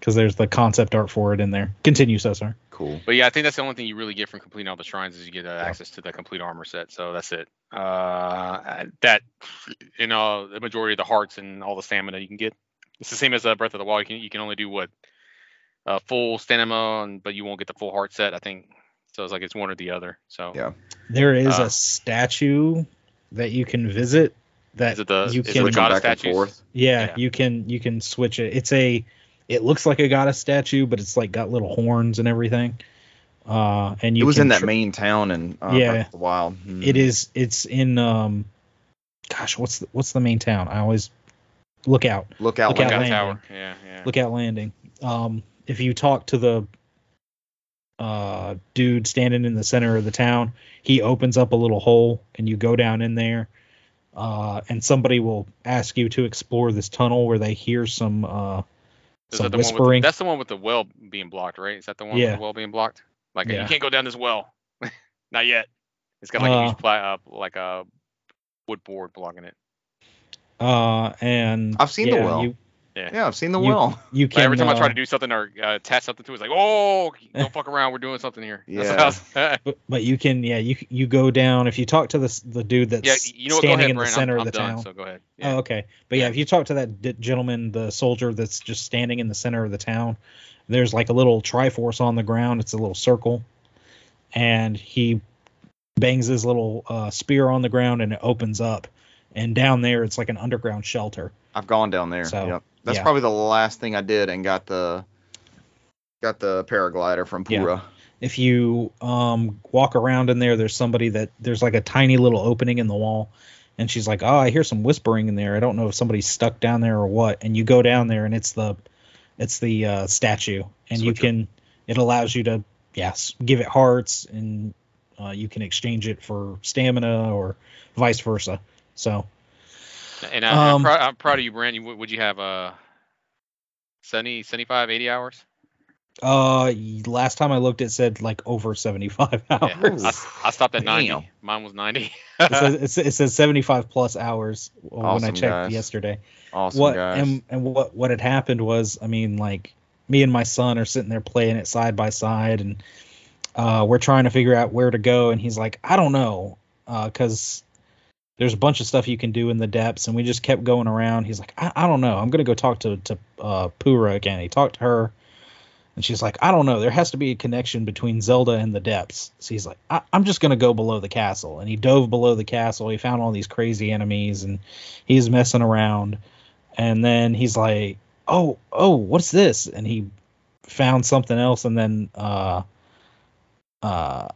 because there's the concept art for it in there. Continue, Cesar. Cool. But yeah, I think that's the only thing you really get from completing all the shrines is you get uh, access to the complete armor set. So that's it. Uh, that you know the majority of the hearts and all the stamina you can get. It's the same as uh, Breath of the Wild. You can you can only do what uh, full stamina, and, but you won't get the full heart set. I think so. It's like it's one or the other. So Yeah. There is Uh, a statue that you can visit that is it the you is can it the Switching goddess back and statues? forth. yeah, Yeah. you can you can switch it. It's a it looks like a goddess statue, but it's like got little horns and everything. Uh, and you it was can in that tr- main town and uh, Yeah. Breath of the Wild. Mm. It is. It's in. Um, gosh, what's the, what's the main town? I always look out. Lookout Lookout Landing. Lookout Landing. Tower. Yeah, yeah. Lookout Landing. Um, if you talk to the uh dude standing in the center of the town, he opens up a little hole, and you go down in there. Uh, and somebody will ask you to explore this tunnel where they hear some uh Is some that the one with whispering. the, that's the one with the well being blocked, right? Is that the one Yeah. with the well being blocked? Like Yeah. you can't go down this well. Not yet. It's got like a Uh, huge pla- uh, like a wood board blocking it. Uh, and I've seen the yeah, well. You, Yeah, I've seen the You- well. you Like, can every time I try uh, to do something or uh, attach something to it, it's like, oh, don't fuck around. We're doing something here. Yeah. what I was- But, but you can, yeah, you you go down if you talk to the the dude that's yeah, you know what? Standing ahead, in the Brian. center I'm, of I'm the done. town. So go ahead. Oh, okay. But yeah, Yeah. if you talk to that d- gentleman, the soldier that's just standing in the center of the town, there's like a little Triforce on the ground. It's a little circle, and he bangs his little uh, spear on the ground, and it opens up. And down there, it's like an underground shelter. I've gone down there. So, yep. That's yeah. probably the last thing I did and got the got the paraglider from Yeah. Purah. if you um walk around in there there's somebody that there's like a tiny little opening in the wall and she's like oh i hear some whispering in there i don't know if somebody's stuck down there or what and you go down there and it's the it's the uh, statue and you can it allows you to yes give it hearts and uh, you can exchange it for stamina or vice versa so And I, Um, I'm, prou- I'm proud of you, Brandon. You, would you have uh, 70, 75, 80 hours? uh last time i looked it said like over 75 Yeah. hours I, I stopped at 90. Damn. Mine was 90. it, says, it says- it says 75 plus hours when i checked guys. yesterday Awesome what guys. and and what what had happened was I mean like me and my son are sitting there playing it side by side and uh we're trying to figure out where to go and he's like I don't know uh cuz there's a bunch of stuff you can do in the depths, and we just kept going around. He's like, I, I don't know. I'm gonna go talk to to uh, Purah again. He talked to her, and she's like, I don't know. There has to be a connection between Zelda and the depths. So he's like, I, I'm just gonna go below the castle, and he dove below the castle. He found all these crazy enemies, and he's messing around, and then he's like, Oh, oh, what's this? And he found something else, and then uh, uh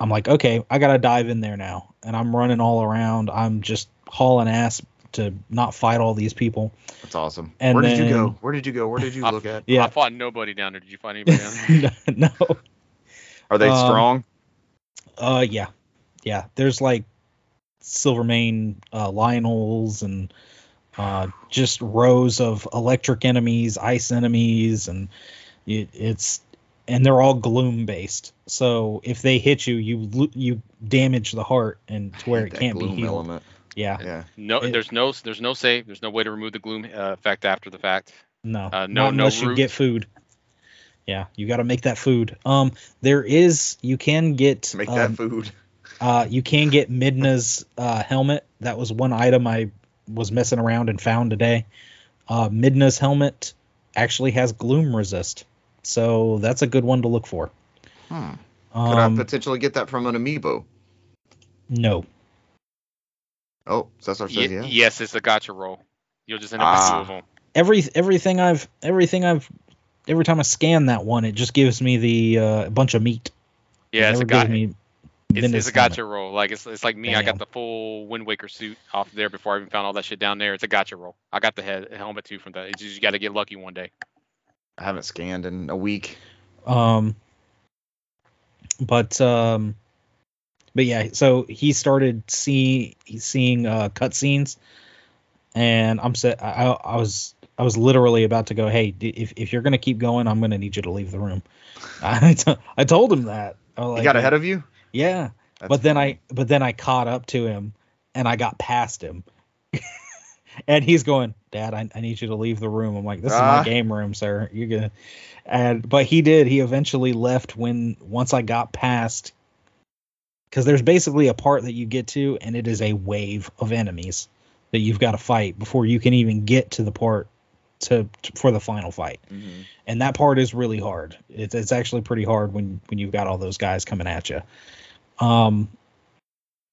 I'm like, okay, I gotta dive in there now, and I'm running all around. I'm just hauling ass to not fight all these people. That's awesome. And Where did you go? Where did you go? Where did you I- look at? I fought nobody down there. Did you find anybody down there? no, Are they Um, strong? uh, yeah, yeah. There's like Silvermane uh, Lynels and uh, just rows of electric enemies, ice enemies, and it, it's and they're all gloom based. So if they hit you, you you damage the heart and to where it can't be healed. element. Yeah, Yeah. No, It- there's no, there's no save. There's no way to remove the gloom uh, effect after the fact. No, Uh, no- not no unless you get food. Yeah, you got to make that food. Um, there is you can get Make um, that food. uh you can get Midna's uh helmet. That was one item I was messing around and found today. Uh, Midna's helmet actually has gloom resist, so that's a good one to look for. Hmm. Could Um, I potentially get that from an amiibo? no, Oh, Cesar says Ye- yeah. Yes, it's a gotcha roll. You'll just end up Ah. with two of them. every everything I've everything I've every time I scan that one, it just gives me the uh, bunch of meat. Yeah, It it's a gives gotcha. me It's, it's a gotcha roll. Like it's it's like me. I got the full Wind Waker suit off there before I even found all that shit down there. It's a gotcha roll. I got the head helmet too from that. It's just you got to get lucky one day. I haven't scanned in a week. Um, but um, but yeah, so he started see seeing uh cutscenes, and I'm set. I, I was I was literally about to go. Hey, if if you're gonna keep going, I'm gonna need you to leave the room. I, t- I told him that. I was he got ahead of you. Yeah, That's but then. I but then I caught up to him, and I got past him. and he's going, Dad, I, I need you to leave the room. I'm like, this is Ah. my game room, sir. You're gonna and but he did. He eventually left when once I got past because there's basically a part that you get to, and it is a wave of enemies that you've got to fight before you can even get to the part to, to for the final fight. Mhm. And that part is really hard. It's it's actually pretty hard when when you've got all those guys coming at you. Um,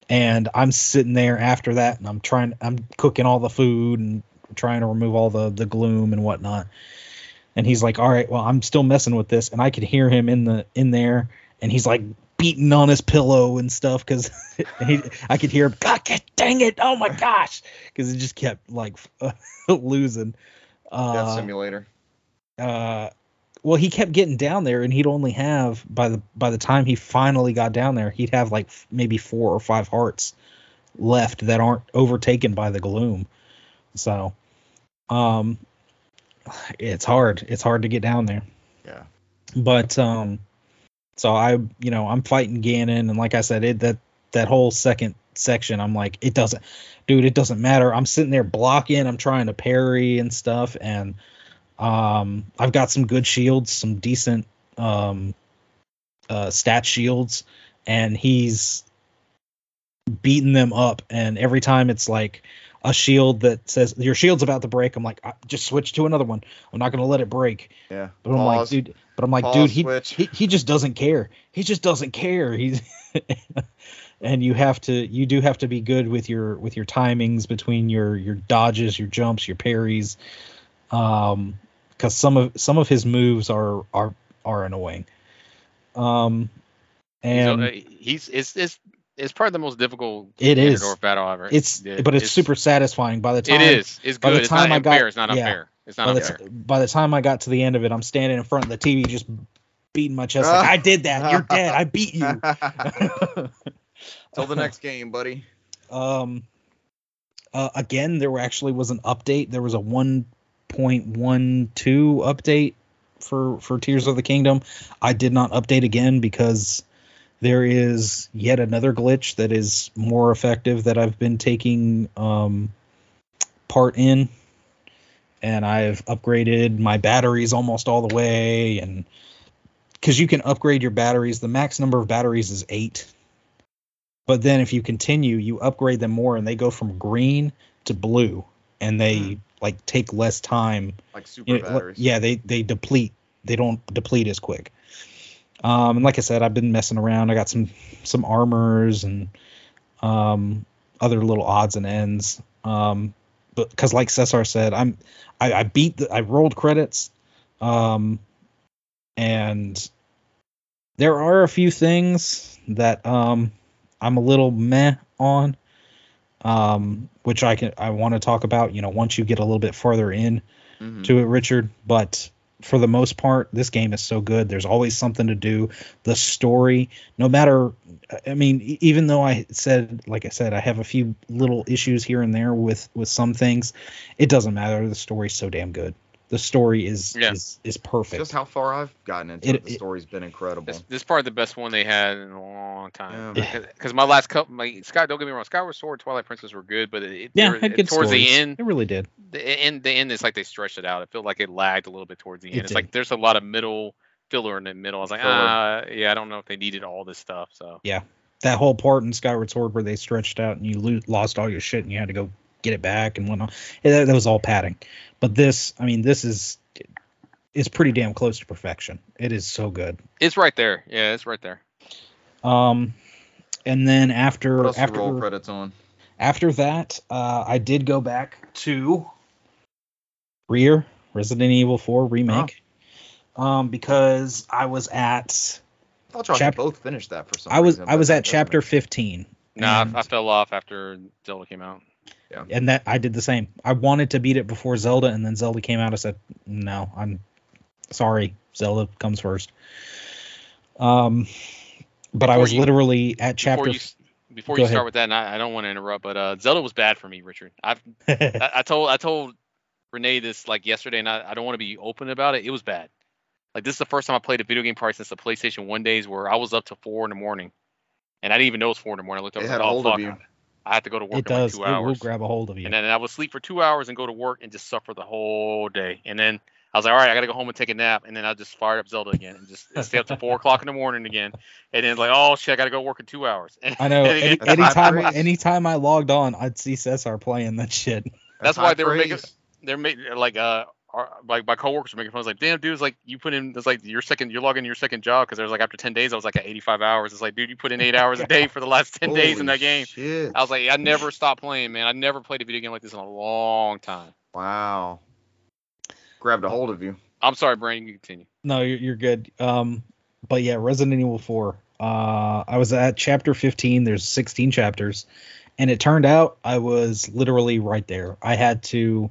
and I'm sitting there after that, and I'm trying, I'm cooking all the food and trying to remove all the the gloom and whatnot. And he's like, "All right, well, I'm still messing with this," and I could hear him in the in there, and he's like beating on his pillow and stuff because I could hear him. God, dang it! Oh my gosh, because it just kept like losing. Death Uh, Simulator. uh well he kept getting down there and he'd only have by the by the time he finally got down there he'd have like f- maybe four or five hearts left that aren't overtaken by the gloom. So um it's hard. It's hard to get down there. Yeah. but um so i you know i'm fighting ganon and like i said it that that whole second section i'm like it doesn't dude it doesn't matter. I'm sitting there blocking i'm trying to parry and stuff and um i've got some good shields some decent um uh stat shields and he's beating them up and every time it's like a shield that says your shield's about to break i'm like I, just switch to another one i'm not going to let it break Yeah. but I'm like, dude. But I'm like, Pause, dude. He, switch. he he just doesn't care. He just doesn't care. He's and you have to you do have to be good with your with your timings between your your dodges, your jumps, your parries, um, because some of some of his moves are are are annoying. Um, and so, uh, he's it's it's it's probably the most difficult It is. Ganondorf battle ever. it's Yeah, but it's, super satisfying by the time It is. It's by the good. It's not time I got- unfair. It's not yeah. unfair. It's by not the, unfair. t- by the time I got to the end of it, I'm standing in front of the TV just beating my chest like I did that. You're dead. I beat you. Till the next game, buddy. Um, uh, again, there actually was an update. There was a 1.12 update for for Tears of the Kingdom. I did not update again because there is yet another glitch that is more effective that I've been taking um, part in, and I've upgraded my batteries almost all the way, and because you can upgrade your batteries, the max number of batteries is eight But then if you continue, you upgrade them more, and they go from green to blue, and they Hmm. Like take less time Like super you know, batteries. yeah, they they deplete. They don't deplete as quick. Um, and like I said, I've been messing around. I got some some armors and um, other little odds and ends. Um, but because like Cesar said, I'm I, I beat the I rolled credits, um, and there are a few things that um I'm a little meh on. Um, which I can I want to talk about. You know, once you get a little bit further in Mhm. to it, Richard. But for the most part, this game is so good. There's always something to do. The story, no matter, I mean, even though I said, like I said, I have a few little issues here and there with with some things, it doesn't matter. The story's so damn good. The story is Yeah. is is perfect. Just how far I've gotten into It- it, the it- story's been incredible. This, this is probably the best one they had in a long time. Yeah. Because my last couple, my Sky, don't get me wrong, Skyward Sword, Twilight Princess were good, but it, yeah, it were- had good towards stories. the end, it really did. the end, the end is like they stretched it out. It felt like it lagged a little bit towards the end. It it's like there's a lot of middle filler in the middle. I was like, Filler. ah, yeah, I don't know if they needed all this stuff. So yeah, That whole part in Skyward Sword where they stretched out and you lo- lost all your shit and you had to go get it back and whatnot. Yeah, that, that was all padding. But this, I mean, this is is pretty damn close to perfection. It is so good. it's right there. Yeah, it's right there. Um, and then after what else after you roll credits on? after that, uh, I did go back to Rear Resident Evil 4 remake. Um, because I was at I thought y'all Chap- had both finished that for some I was reason. I was at chapter make- 15. Nah, I, I fell off after Zelda came out. And that I did the same. I wanted to beat it before Zelda, and then Zelda came out. I said, "No, I'm sorry. Zelda comes first. Um, but I was you- literally at chapter. Before you, before you start with that, and I, I don't want to interrupt, but uh, Zelda was bad for me, Richard. I've I, I told I told Renee this like yesterday, and I, I don't want to be open about it. It was bad. Like this is the first time I played a video game probably since the PlayStation One days, where I was up to four in the morning, and I didn't even know it was four in the morning. I looked up, It and had was like, hold oh, of fuck, you. I have to go to work it in like does. two It will grab a hold of you. and then I would sleep for two hours and go to work and just suffer the whole day. And then I was like, all right, I gotta go home and take a nap, and then I just fired up Zelda again and just stay up to four o'clock in the morning again, and then like, oh shit, I gotta go work in two hours. And, I know. Any, anytime, praise. anytime I logged on, I'd see Cesar playing that shit. That's high why they were making- they're making like uh our, like my coworkers were making fun. I was like, damn, dude, it's like you put in it's like your second you're logging your second job because there's like after ten days I was like at 85 hours. It's like, dude, you put in eight hours a day for the last ten days in that game. Shit. I was like, I never stopped playing, man. I never played a video game like this in a long time. wow. Grabbed a hold of you. I'm sorry, Brandon. You continue. No, you're, you're good. Um, but yeah, Resident Evil 4. Uh, I was at chapter 15. There's 16 chapters, and it turned out I was literally right there. I had to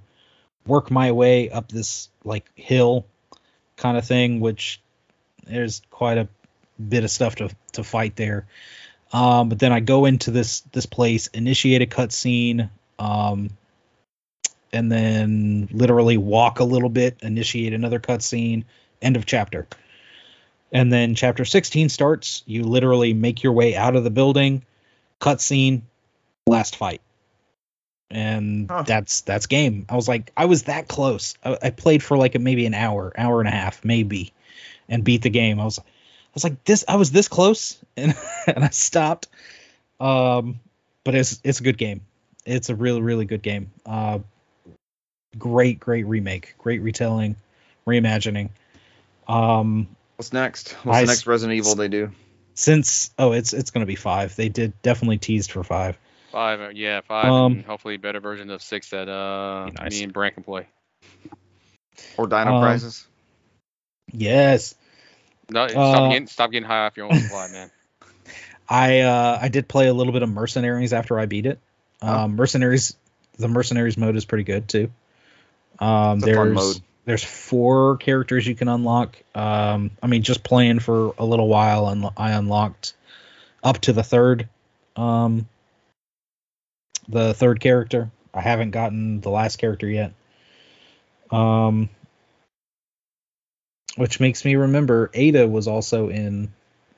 work my way up this like hill kind of thing, which there's quite a bit of stuff to to fight there. Um, but then I go into this this place, initiate a cutscene, um, and then literally walk a little bit, initiate another cutscene, end of chapter. And then chapter 16 starts. You literally make your way out of the building, cutscene, last fight. And Huh. that's that's game. I was like, I was that close. I, I played for like a, maybe an hour, hour and a half, maybe, and beat the game. I was, I was like this. I was this close, and and I stopped. Um, but it's it's a good game. It's a really really good game. Uh, great great remake, great retelling, reimagining. Um, What's next? What's I the next Resident Evil they do? since oh it's it's gonna be five. They did definitely teased for five. Five, uh, yeah, five, Um, and hopefully a better version of six that uh Be nice. me and Brant can play. Or Dino Um, Crisis? Yes, No, Uh, stop getting stop getting high off your own supply, man. I uh I did play a little bit of Mercenaries after I beat it. Oh. Um, Mercenaries, the Mercenaries mode is pretty good too. Um, It's a fun there's mode. there's four characters you can unlock. Um, I mean, just playing for a little while, and I unlocked up to the third, um, the third character. I haven't gotten the last character yet. Um, which makes me remember Ada was also in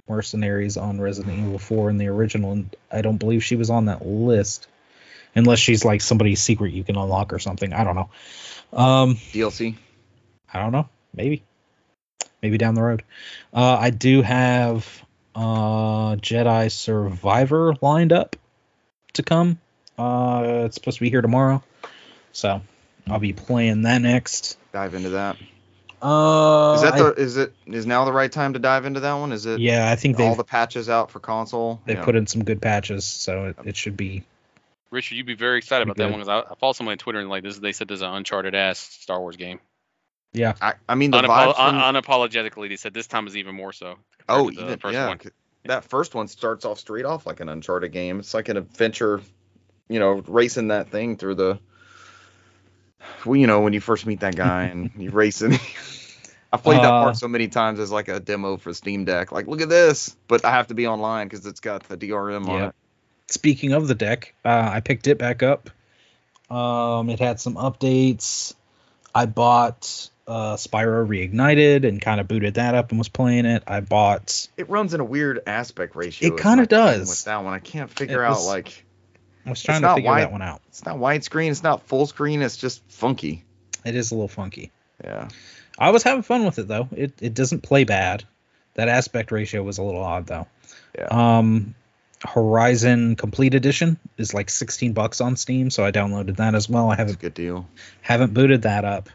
Mercenaries on Resident Evil 4 in the original, and I don't believe she was on that list, unless she's like somebody's secret you can unlock or something. I don't know. Um, DLC? I don't know. Maybe. Maybe down the road. Uh, I do have uh, Jedi Survivor lined up to come. Uh, it's supposed to be here tomorrow, so I'll be playing that next. Dive into that. Uh, Is that I- the is it is now the right time to dive into that one? Is it yeah, I think all the patches out for console? they Yeah. put in some good patches, so it, it should be. Richard, you'd be very excited about Pretty that one because I, I follow someone on Twitter and like this. They said this is an Uncharted ass Star Wars game. Yeah, I, I mean the Unapolo- from, un- unapologetically, they said this time is even more so. oh to the even first yeah one. c- that first one starts off straight off like an Uncharted game. It's like an adventure, you know, racing that thing through the. Well, you know when you first meet that guy and you racing. I've played that Uh, part so many times as like a demo for Steam Deck. Like, look at this, but I have to be online because it's got the DRM on Yeah. it. Speaking of the deck, uh, I picked it back up. Um, it had some updates. I bought uh, Spyro Reignited and kind of booted that up and was playing it. I bought. It runs in a weird aspect ratio. It kinda does. With that one, I can't figure out like I was trying It's to figure wide- that one out. it's not widescreen, it's not full screen, it's just funky. It is a little funky. Yeah. I was having fun with it though. It it doesn't play bad. That aspect ratio was a little odd though. Yeah. Um, Horizon Complete Edition is like 16 bucks on Steam, so I downloaded that as well. I That's a haven't good deal. haven't booted that up.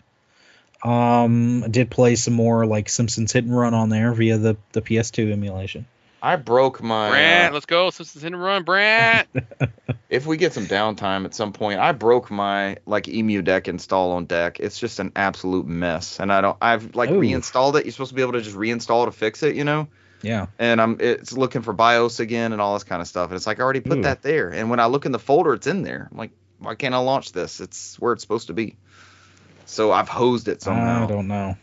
Um, I did play some more like Simpsons Hit and Run on there via the the PS2 emulation. I broke my. Brant, uh, let's go. Simpsons hit and run, Brant. if we get some downtime at some point, I broke my like EmuDeck install on deck. It's just an absolute mess, and I don't. I've like Ooh. reinstalled it. You're supposed to be able to just reinstall to fix it, you know. Yeah. And I'm it's looking for BIOS again and all this kind of stuff. And it's like I already put Ooh. that there. And when I look in the folder, it's in there. I'm like, why can't I launch this? It's where it's supposed to be. So I've hosed it somehow. I don't know.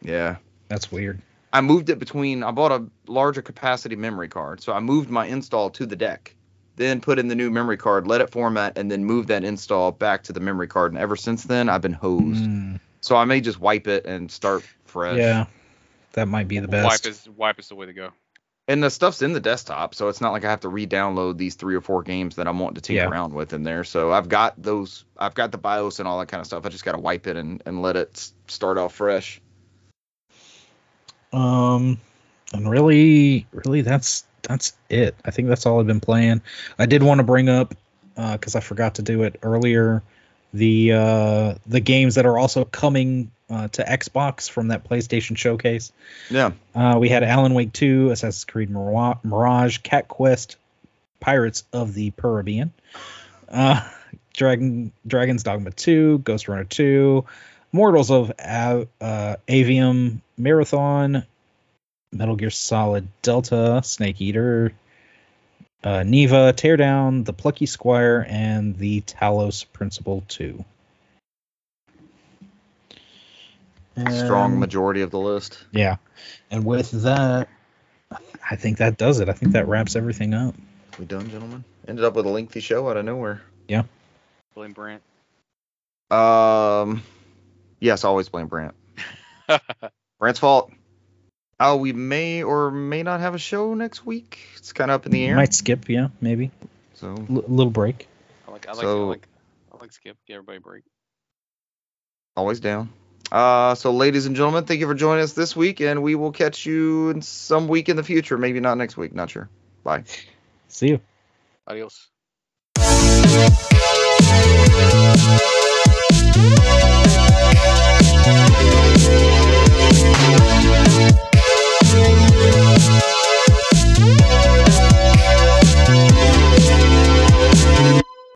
Yeah. That's weird. I moved it between. I bought a larger capacity memory card, so I moved my install to the deck, then put in the new memory card, let it format, and then move that install back to the memory card. And ever since then, I've been hosed. Mm, So I may just wipe it and start fresh. yeah. That might be the best. Wipe is wipe is the way to go. And the stuff's in the desktop, so it's not like I have to re-download these three or four games that I'm wanting to tinker Yeah. around with in there. So I've got those. I've got the BIOS and all that kind of stuff. I just got to wipe it and, and let it start off fresh. Um, and really, really, that's that's it. I think that's all I've been playing. I did want to bring up because I forgot to do it earlier. The uh, the games that are also coming uh, to Xbox from that PlayStation showcase. Yeah. Uh, we had Alan Wake 2, Assassin's Creed Mira- Mirage, Cat Quest, Pirates of the Caribbean, uh, Dragon Dragon's Dogma 2, Ghostrunner 2, Mortals of A- uh, Aveum Marathon, Metal Gear Solid Delta, Snake Eater, uh, Neva, Teardown, The Plucky Squire, and the Talos Principle 2. Strong And- majority of the list. yeah. And with that, I think that does it. I think that wraps everything up. We done, gentlemen? Ended up with a lengthy show out of nowhere. Yeah. Blame Brant. Um, yes, always blame Brant. Brant's fault. Oh, we may or may not have a show next week. It's kind of up in the air. Might skip, yeah, maybe. So a L- little break. I like, I like, so, I like, I like skip. Give everybody a break. Always down. Uh, so, ladies and gentlemen, thank you for joining us this week, and we will catch you in some week in the future. Maybe not next week. Not sure. Bye. See you. Adios.